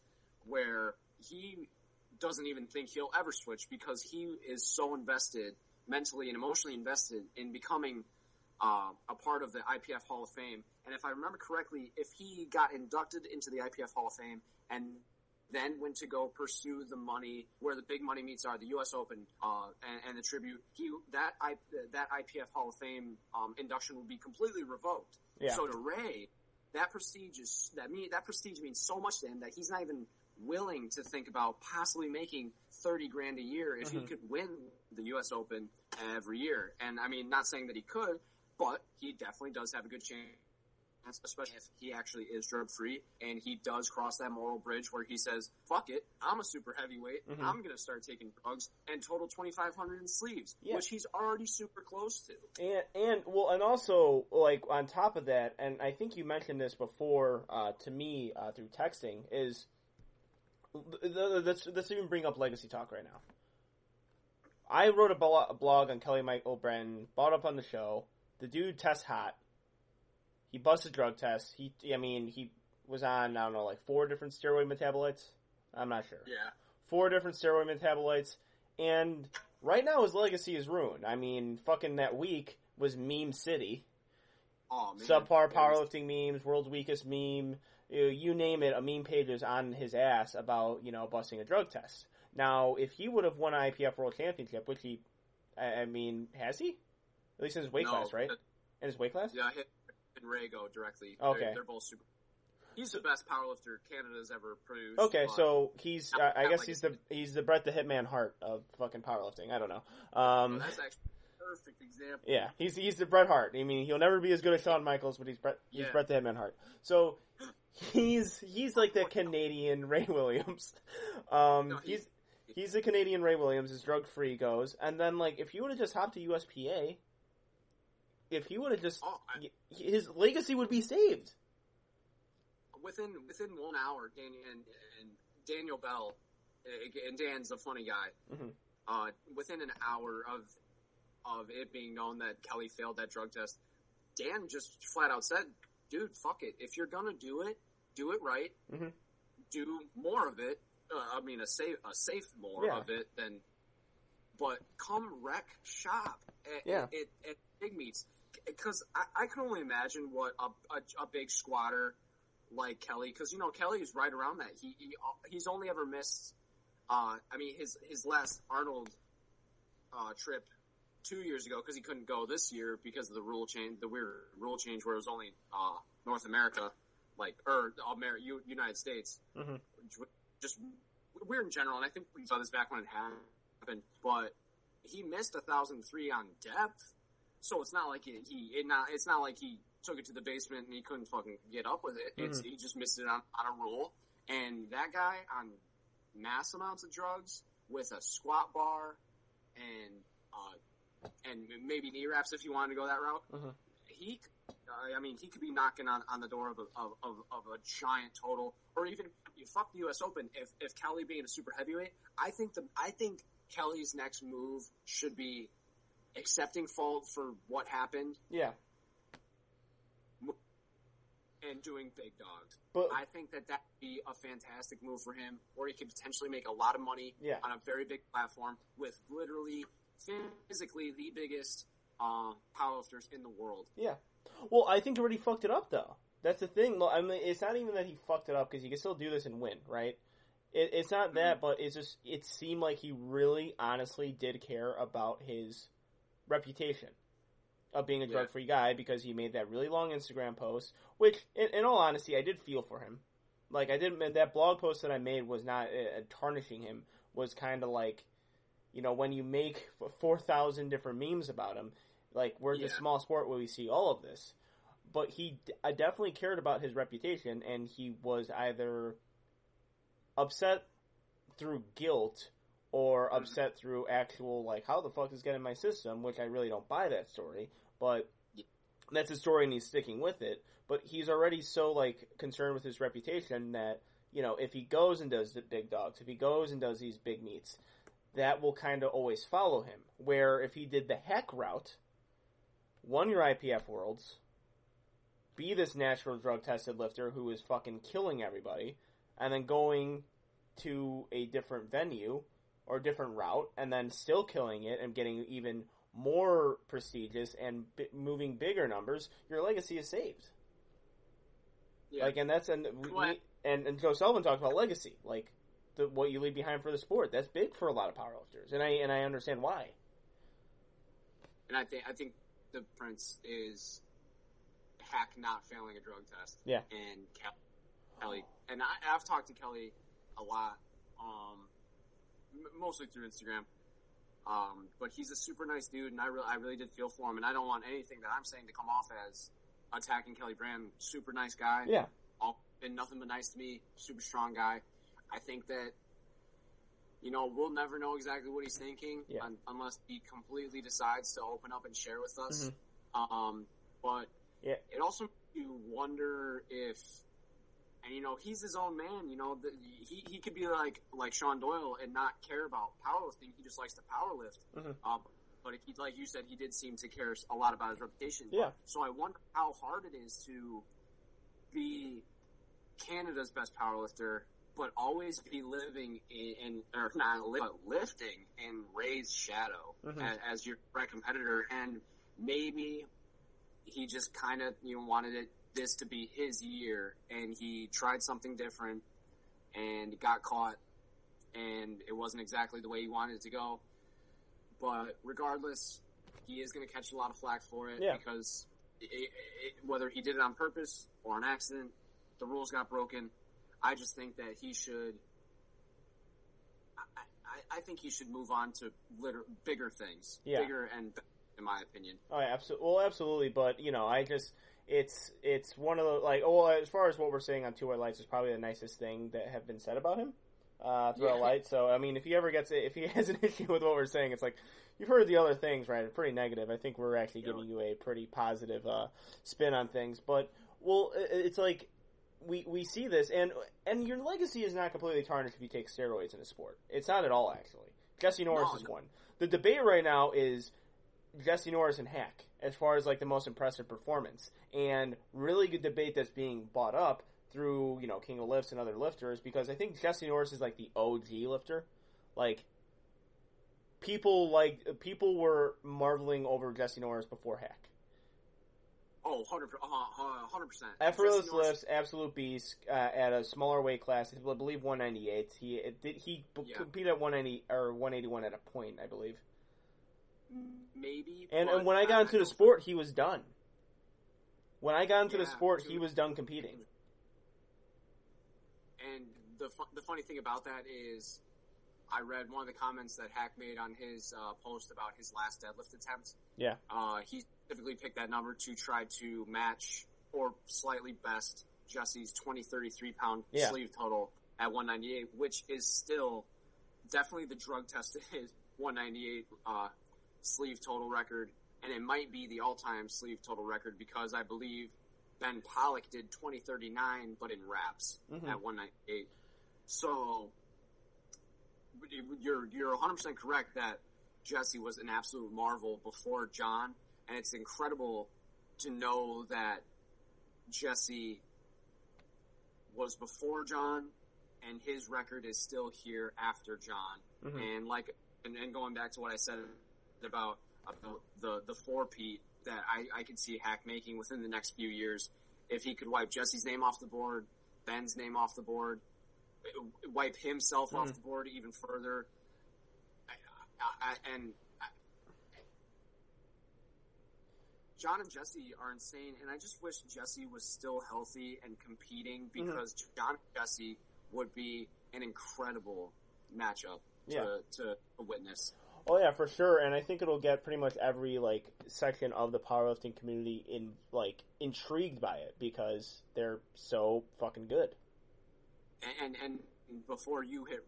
where he doesn't even think he'll ever switch because he is so invested mentally and emotionally invested in becoming uh, a part of the IPF Hall of Fame. And if I remember correctly, if he got inducted into the IPF Hall of Fame and then went to go pursue the money where the big money meets are, the U.S. Open uh, and, and the tribute, he that I, that IPF Hall of Fame um, induction will be completely revoked. Yeah. So to Ray, that prestige is that mean that prestige means so much to him that he's not even willing to think about possibly making thirty grand a year if Mhm. he could win the U.S. Open every year. And I mean, not saying that he could, but he definitely does have a good chance, especially if he actually is drug free and he does cross that moral bridge where he says, "Fuck it, I'm a super heavyweight. Mhm. I'm gonna start taking drugs and total 2,500 in sleeves, Yeah. which he's already super close to." And and well, and also like on top of that, and I think you mentioned this before uh, to me uh, through texting is let's let's even bring up legacy talk right now. I wrote a, a blog on Kelly Michael Brennan, brought up on the show. The dude tests hot. He busted drug tests. He, I mean, he was on I don't know like four different steroid metabolites. I'm not sure Yeah. four different steroid metabolites, and right now his legacy is ruined. I mean, fucking that week was meme city. Oh man, subpar powerlifting memes, world's weakest meme, you, you name it, a meme page is on his ass about, you know, busting a drug test. Now, if he would have won an IPF World Championship, which he, I, mean, has he? At least in his weight no, class, right? uh, In his weight class? Yeah, hit and Ray go directly. Okay. They're, they're both super. He's the best powerlifter Canada's ever produced. Okay, but- so he's, Not- uh, I not guess like he's the, he's the Bret the Hitman Hart of fucking powerlifting. I don't know. Oh, Um, that's actually perfect example. Yeah, he's he's the Bret Hart. I mean, he'll never be as good as Shawn Michaels, but he's Bret he's Yeah. Bret the Hitman Hart. So he's he's like the Canadian [LAUGHS] Ray Williams. Um, No, he's he's the Canadian Ray Williams as drug free goes, and then like if you would have just hopped to USPA, if he would have just Oh, I- his legacy would be saved. within within one hour, Dan and, and Daniel Bell, and Dan's a funny guy. Mhm. Uh, within an hour of of it being known that Kelly failed that drug test, Dan just flat out said, "Dude, fuck it. If you're gonna do it, do it right. Mhm. Do more of it. Uh, I mean, a safe a safe more Yeah. of it than." But come wreck shop at, Yeah. at, at big meets because I, I can only imagine what a, a, a big squatter like Kelly, because you know Kelly is right around that. He, he he's only ever missed. Uh, I mean his his last Arnold uh, trip two years ago because he couldn't go this year because of the rule change, the weird rule change where it was only uh, North America, like or Amer- U- United States. Mhm. was Just weird in general, and I think we saw this back when it happened. But he missed a thousand three on depth, so it's not like he, he it not it's not like he took it to the basement and he couldn't fucking get up with it. It's he just missed it on, on a rule. And that guy on mass amounts of drugs with a squat bar and uh, and maybe knee wraps if you wanted to go that route. Mhm. He, uh, I mean, he could be knocking on, on the door of a, of, of, of a giant total, or even you fuck the U.S. Open. If if Kelly being a super heavyweight, I think the I think Kelly's next move should be accepting fault for what happened Yeah, and doing big dogs. but I think that that would be a fantastic move for him, where he could potentially make a lot of money Yeah. on a very big platform with literally, physically the biggest uh, powerlifters in the world. Yeah. Well, I think he already fucked it up though. That's the thing. I mean, it's not even that he fucked it up because he can still do this and win, right? It, it's not that, but it's just it seemed like he really, honestly, did care about his reputation of being a drug-free guy because he made that really long Instagram post. Which, in, in all honesty, I did feel for him. Like I didn't, that blog post that I made was not uh, tarnishing him. Was kind of like, you know, when you make four thousand different memes about him, like we're the small sport where we see all of this. But he, I definitely cared about his reputation, and he was either upset through guilt or Mhm. upset through actual like how the fuck is getting in my system, which I really don't buy that story. But that's his story, and he's sticking with it. But he's already so like concerned with his reputation that you know if he goes and does the big dogs, if he goes and does these big meets, that will kind of always follow him. Where if he did the Haack route, won your IPF worlds, be this natural drug tested lifter who is fucking killing everybody, and then going to a different venue or different route, and then still killing it and getting even more prestigious and bi- moving bigger numbers, your legacy is saved. Yeah. Like, and that's and we, we- and and Joe Sullivan talked about legacy, like the what you leave behind for the sport. That's big for a lot of powerlifters, and I and I understand why. and I think I think the Prince is Haack not failing a drug test. Yeah. And Kelly, and I, I've talked to Kelly a lot, um, mostly through Instagram. Um, but he's a super nice dude, and I really, I really did feel for him. And I don't want anything that I'm saying to come off as attacking Kelly Brand. Super nice guy. Yeah. All, been nothing but nice to me. Super strong guy. I think that you know, we'll never know exactly what he's thinking Yeah. un- unless he completely decides to open up and share with us. Mhm. Um, but Yeah. it also makes you wonder if, and you know, he's his own man. You know, the, he he could be like like Sean Doyle and not care about powerlifting. He just likes to powerlift. Mhm. Um, but he, like you said, he did seem to care a lot about his reputation. Yeah. So I wonder how hard it is to be Canada's best powerlifter, but always be living in, in or not li- but lifting in Ray's shadow Mhm. as, as your direct competitor, and maybe he just kind of you know wanted it this to be his year, and he tried something different, and got caught, and it wasn't exactly the way he wanted it to go. But regardless, he is going to catch a lot of flack for it Yeah. because it, it, whether he did it on purpose or on accident, the rules got broken. I just think that he should. I, I, I think he should move on to litter, bigger things, Yeah. bigger and in my opinion. Oh, yeah, absolutely. Well, absolutely. But you know, I just it's it's one of the like. Oh, well, as far as what we're saying on Two White Lights is probably the nicest thing that have been said about him uh, throughout Yeah. Light. So I mean, if he ever gets if he [LAUGHS] has an issue with what we're saying, it's like you've heard the other things, right? Pretty negative. I think we're actually Yeah. giving you a pretty positive uh, spin on things. But well, it's like. We, we see this and and your legacy is not completely tarnished if you take steroids in a sport. It's not at all actually. Jesse Norris No, is no. one. The debate right now is Jesse Norris and Haack as far as like the most impressive performance and really good debate that's being bought up through you know King of Lifts and other lifters because I think Jesse Norris is like the OG lifter. Like people like people were marveling over Jesse Norris before Haack. Oh, 100 uh, percent. Effortless lifts, absolute beast uh, at a smaller weight class. I believe 198. He it did, he Yeah. competed at 190 or 181 at a point, I believe. Maybe. And, and when I got into the sport, he was done. When I got into the sport, he was done competing. And the fu- the funny thing about that is, I read one of the comments that Haack made on his uh, post about his last deadlift attempt. Yeah. Uh, he specifically picked that number to try to match or slightly best Jesse's 20, 33 pound Yeah. sleeve total at 198, which is still definitely the drug test [LAUGHS] tested 198 uh, sleeve total record, and it might be the all time sleeve total record because I believe Ben Pollack did 2039, but in wraps Mhm. at 198. So you're you're 100 percent correct that Jesse was an absolute marvel before John, and it's incredible to know that Jesse was before John, and his record is still here after John. Mhm. And like, and, and going back to what I said about, about the the four Pete that I I could see Haack making within the next few years, if he could wipe Jesse's name off the board, Ben's name off the board, wipe himself off Mhm. the board even further, I, I, I, and John and Jesse are insane, and I just wish Jesse was still healthy and competing Mm-hmm. because John and Jesse would be an incredible matchup to, Yeah. to witness. Oh yeah, for sure. And I think it'll get pretty much every like section of the powerlifting community in like intrigued by it because they're so fucking good. And and before you hit,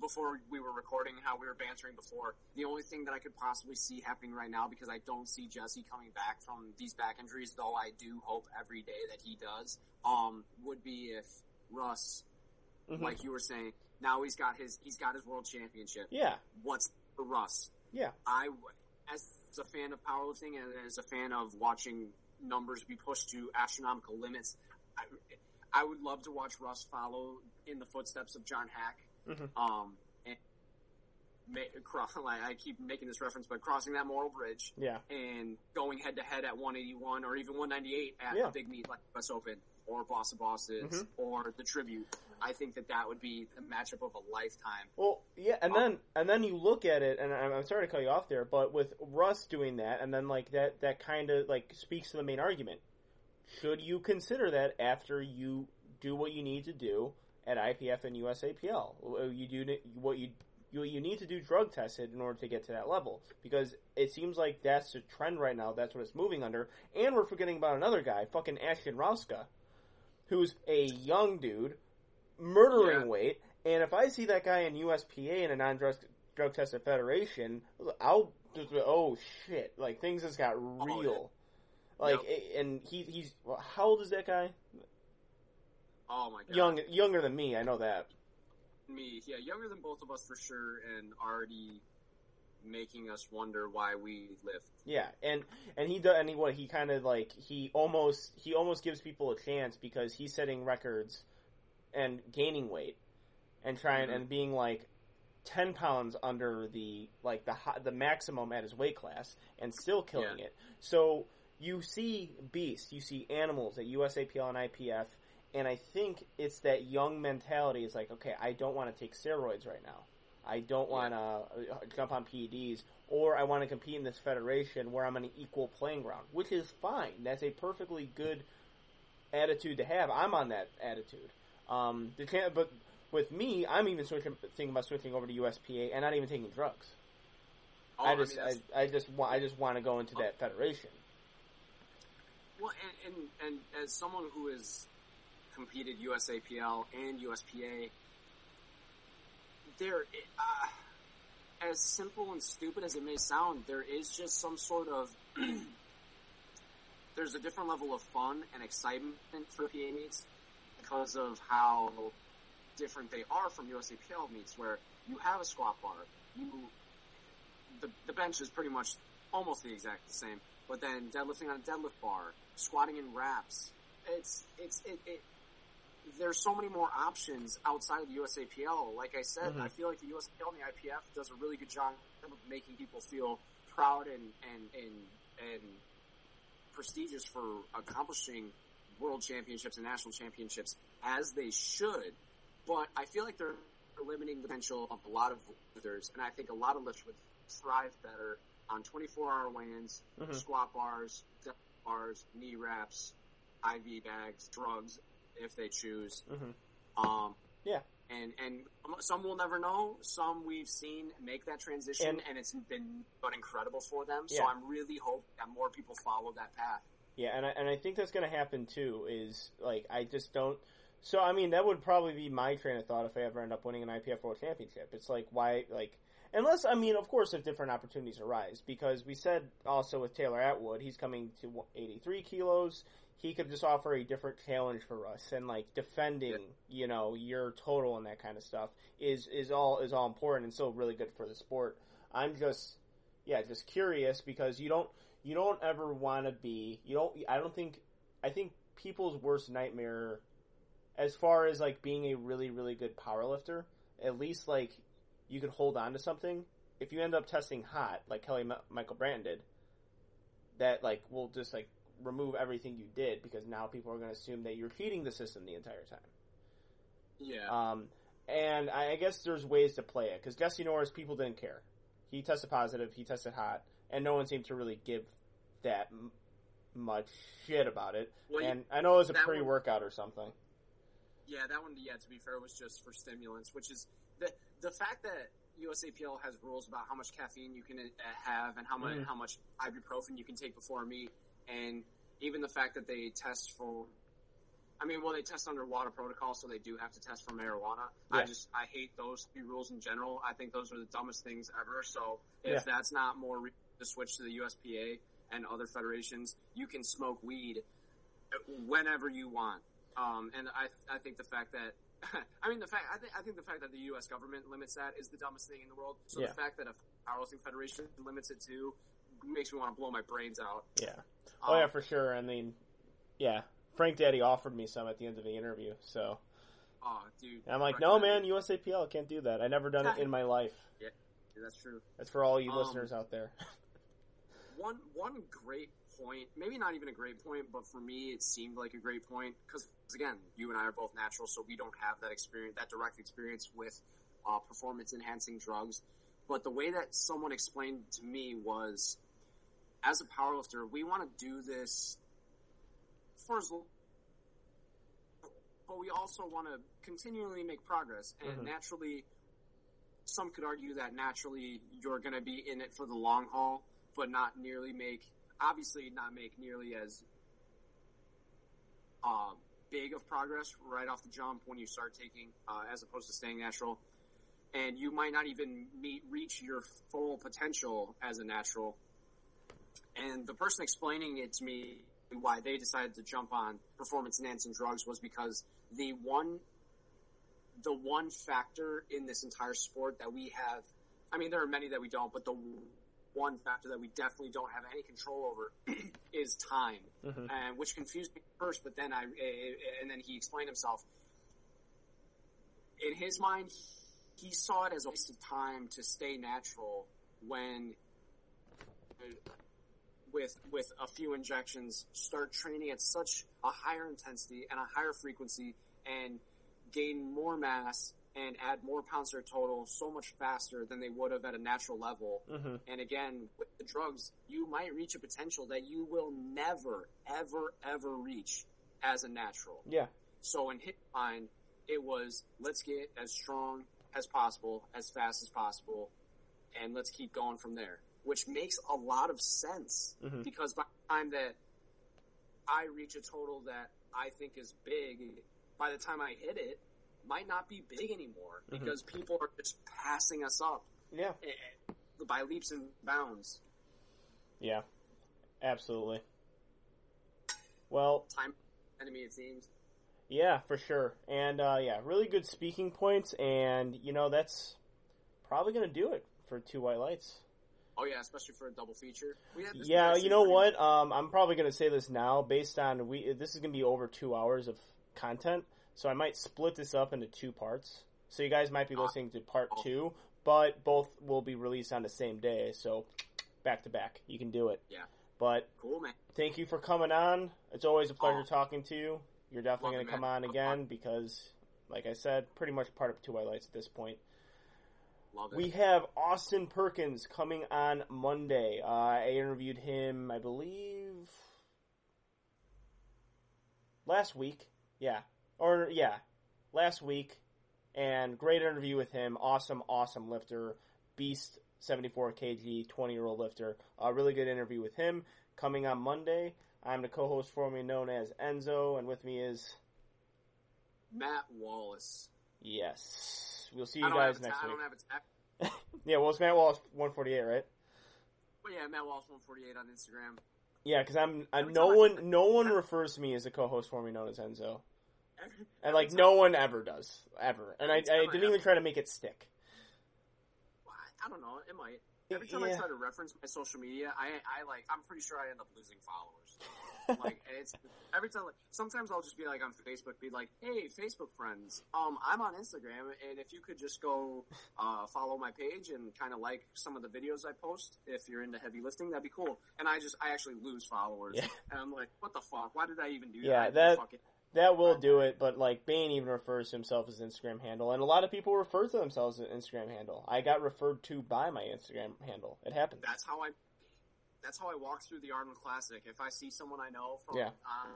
before we were recording, how we were bantering before, the only thing that I could possibly see happening right now, because I don't see Jesse coming back from these back injuries, though I do hope every day that he does, um, would be if Russ, Mhm. like you were saying, now he's got his he's got his world championship. Yeah, What's for Russ? yeah, I, as a fan of powerlifting and as a fan of watching numbers be pushed to astronomical limits, I, I would love to watch Russ follow in the footsteps of John Haack. Mhm. Um, ma- cro- [LAUGHS] like, I keep making this reference, but crossing that moral bridge yeah, and going head to head at 181 or even 198 at Yeah. a big meet like US Open or Boss of Bosses Mhm. or the Tribute. I think that that would be the matchup of a lifetime. Well, yeah, and then and then you look at it, and I'm, I'm sorry to cut you off there, but with Russ doing that, and then like that that kind of like speaks to the main argument. Should you consider that after you do what you need to do at IPF and USAPL? You do what you you you need to do drug tested in order to get to that level because it seems like that's the trend right now. That's what it's moving under, and we're forgetting about another guy, fucking Ashton Rouska, who's a young dude murdering Yeah. weight. And if I see that guy in USPA in a non-drug drug tested federation, I'll just be, oh shit, like things just got real. Like, a- and he he's how old is that guy? Oh my god. Young, younger than me. I know that. Me, yeah, younger than both of us for sure, and already making us wonder why we live. Yeah, and and he does, and he what he kind of like he almost he almost gives people a chance because he's setting records and gaining weight and trying Mhm. and being like ten pounds under the like the the maximum at his weight class and still killing Yeah. it. So you see beasts, you see animals at USAPL and IPF, and I think it's that young mentality is like, okay, I don't want to take steroids right now. I don't want to uh, jump on PEDs, or I want to compete in this federation where I'm on an equal playing ground, which is fine. That's a perfectly good attitude to have. I'm on that attitude. Um, but with me, I'm even switching, thinking about switching over to USPA and not even taking drugs. Oh, I just, mean, I, I just want, I just want to go into that federation. Well, and, and, and as someone who has competed USAPL and USPA, there, uh, as simple and stupid as it may sound, there is just some sort of, [CLEARS THROAT] there's a different level of fun and excitement for PA meets because of how different they are from USAPL meets where you have a squat bar, you, the, the bench is pretty much almost the exact same, but then deadlifting on a deadlift bar, squatting in wraps. It's it's it, it there's so many more options outside of the USAPL. Like I said, Mhm. I feel like the USAPL and the IPF does a really good job of making people feel proud and and and and prestigious for accomplishing world championships and national championships as they should. But I feel like they're limiting the potential of a lot of lifters, and I think a lot of lifters would thrive better on 24-hour weigh-ins, Mhm. squat bars, bars, knee wraps, IV bags, drugs, if they choose. hmm Um, Yeah. And and some will never know. Some we've seen make that transition, And- and, it's been but incredible for them. So I'm really hope that more people follow that path. Yeah, and I, and I think that's going to happen too. Is like I just don't. So I mean, that would probably be my train of thought if I ever end up winning an IPF World Championship. It's like why like unless I mean, of course, if different opportunities arise, because we said also with Taylor Atwood, he's coming to 83 kilos. He could just offer a different challenge for us, and like defending, you know, your total and that kind of stuff is is all is all important and still really good for the sport. I'm just, yeah, just curious because you don't you don't ever want to be you don't i don't think i think people's worst nightmare as far as like being a really really good power lifter at least like you could hold on to something. If you end up testing hot like kelly Ma- michael brandon did that like will just like remove everything you did because now people are going to assume that you're cheating the system the entire time Yeah. um, and I, I guess there's ways to play it because Jesse Norris, people didn't care. He tested positive, he tested hot, and no one seemed to really give that m- much shit about it. well, you- and I know it was a that pre-workout or something. Yeah, that one. Yeah, to be fair, was just for stimulants, which is the the fact that USAPL has rules about how much caffeine you can uh, have and how much Mhm. how much ibuprofen you can take before a meet, and even the fact that they test for. I mean, well, they test under WADA protocol, so they do have to test for marijuana. I just I hate those three rules in general. I think those are the dumbest things ever. So if Yeah. that's not more re- to switch to the USPA and other federations, you can smoke weed whenever you want. Um, and I, I think the fact that, [LAUGHS] I mean, the fact, I think, I think the fact that the U.S. government limits that is the dumbest thing in the world. So Yeah. the fact that a powerlifting federation limits it too makes me want to blow my brains out. Yeah. Oh yeah, Um, for sure. I mean, yeah. Frank Daddy offered me some at the end of the interview, so oh, dude. I'm like, no, man, USAPL can't do that. I never done it in my life. [LAUGHS] it. That's true. That's for all you Um, listeners out there. [LAUGHS] One one great point, maybe not even a great point, but for me it seemed like a great point because again, you and I are both natural, so we don't have that experience, that direct experience with uh, performance enhancing drugs. But the way that someone explained to me was, as a powerlifter, we want to do this for as long, but we also want to continually make progress, and Mhm. naturally. Some could argue that naturally you're going to be in it for the long haul, but not nearly make, obviously not make nearly as uh, big of progress right off the jump when you start taking, uh, as opposed to staying natural. And you might not even meet, reach your full potential as a natural. And the person explaining it to me why they decided to jump on performance enhancing drugs was because the one, the one factor in this entire sport that we have, I mean, there are many that we don't, but the one factor that we definitely don't have any control over [CLEARS THROAT] is time, Mhm. and which confused me first. But then I, and then he explained himself. In his mind, he saw it as a waste of time to stay natural when with with a few injections start training at such a higher intensity and a higher frequency and gain more mass and add more pounds to their total so much faster than they would have at a natural level. hmm And again, with the drugs, you might reach a potential that you will never, ever, ever reach as a natural. Yeah. So in Hitline, it was let's get as strong as possible, as fast as possible, and let's keep going from there. Which makes a lot of sense Mhm. because by the time that I reach a total that I think is big, by the time I hit it, might not be big anymore Mhm. because people are just passing us up Yeah. eh, by leaps and bounds. Yeah. Absolutely. Well, Time enemy, it seems. yeah, for sure. And uh, yeah, really good speaking points. And you know that's probably gonna do it for two white lights. Oh yeah, especially for a double feature. We had this Yeah, you know what? Um, I'm probably gonna say this now, based on we. This is gonna be over two hours of content, so I might split this up into two parts. So you guys might be Ah. listening to part two, but both will be released on the same day. So back to back, you can do it. Yeah. But Cool, man. thank you for coming on. It's always a pleasure Oh. talking to you. You're definitely going to come on again because, like I said, pretty much part of Two White Lights at this point. Love it. We have Austin Perkins coming on Monday. Uh, I interviewed him, I believe, last week. Yeah. Or, yeah, last week. And great interview with him. Awesome, awesome lifter. Beast 74 kg, 20 year old lifter. A really good interview with him coming on Monday. I'm the co host formerly known as Enzo, and with me is, Matt Wallace. Yes. We'll see you guys have a ta- next I week. don't have a tech. Yeah, well, it's Matt Wallace 148, right? But yeah, Matt Wallace 148 on Instagram. Yeah, because I'm uh, Every no I- one no one refers to me as a co-host formerly known as Enzo, Every, [LAUGHS] and like no one ever does ever, and I, I I didn't even try to make it stick. I don't know. It might. Every time I try to reference my social media, I, I like, I'm pretty sure I end up losing followers. like, it's every time. Like, sometimes I'll just be like on Facebook, be like, "Hey, Facebook friends, um, I'm on Instagram, and if you could just go uh, follow my page and kind of like some of the videos I post, if you're into heavy lifting, that'd be cool." And I just, I actually lose followers, Yeah. and I'm like, "What the fuck? Why did I even do Yeah, that?" That- That will do it, but like Bane even refers to himself as Instagram handle, and a lot of people refer to themselves as Instagram handle. I got referred to by my Instagram handle. It happened. that's how I that's how I walk through the Arnold Classic. If I see someone I know from Yeah. on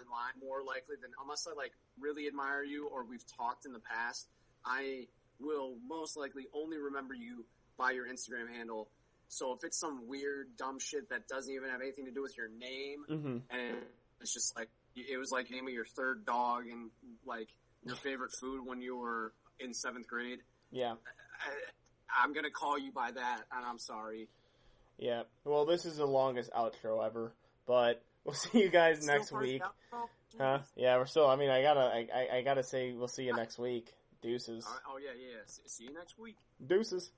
in line, more likely than unless I like really admire you or we've talked in the past, I will most likely only remember you by your Instagram handle. So if it's some weird dumb shit that doesn't even have anything to do with your name, hmm and it's just like it was like naming your third dog and like your [LAUGHS] favorite food when you were in seventh grade. Yeah, I, I'm gonna call you by that, and I'm sorry. yeah. Well, this is the longest outro ever, but [LAUGHS] we'll see you guys Still next week. Huh? Yeah, we're still. I mean, I gotta. I, I, I gotta say, we'll see you [LAUGHS] next week. Deuces. Right. Oh yeah, yeah. yeah. See- See you next week. Deuces.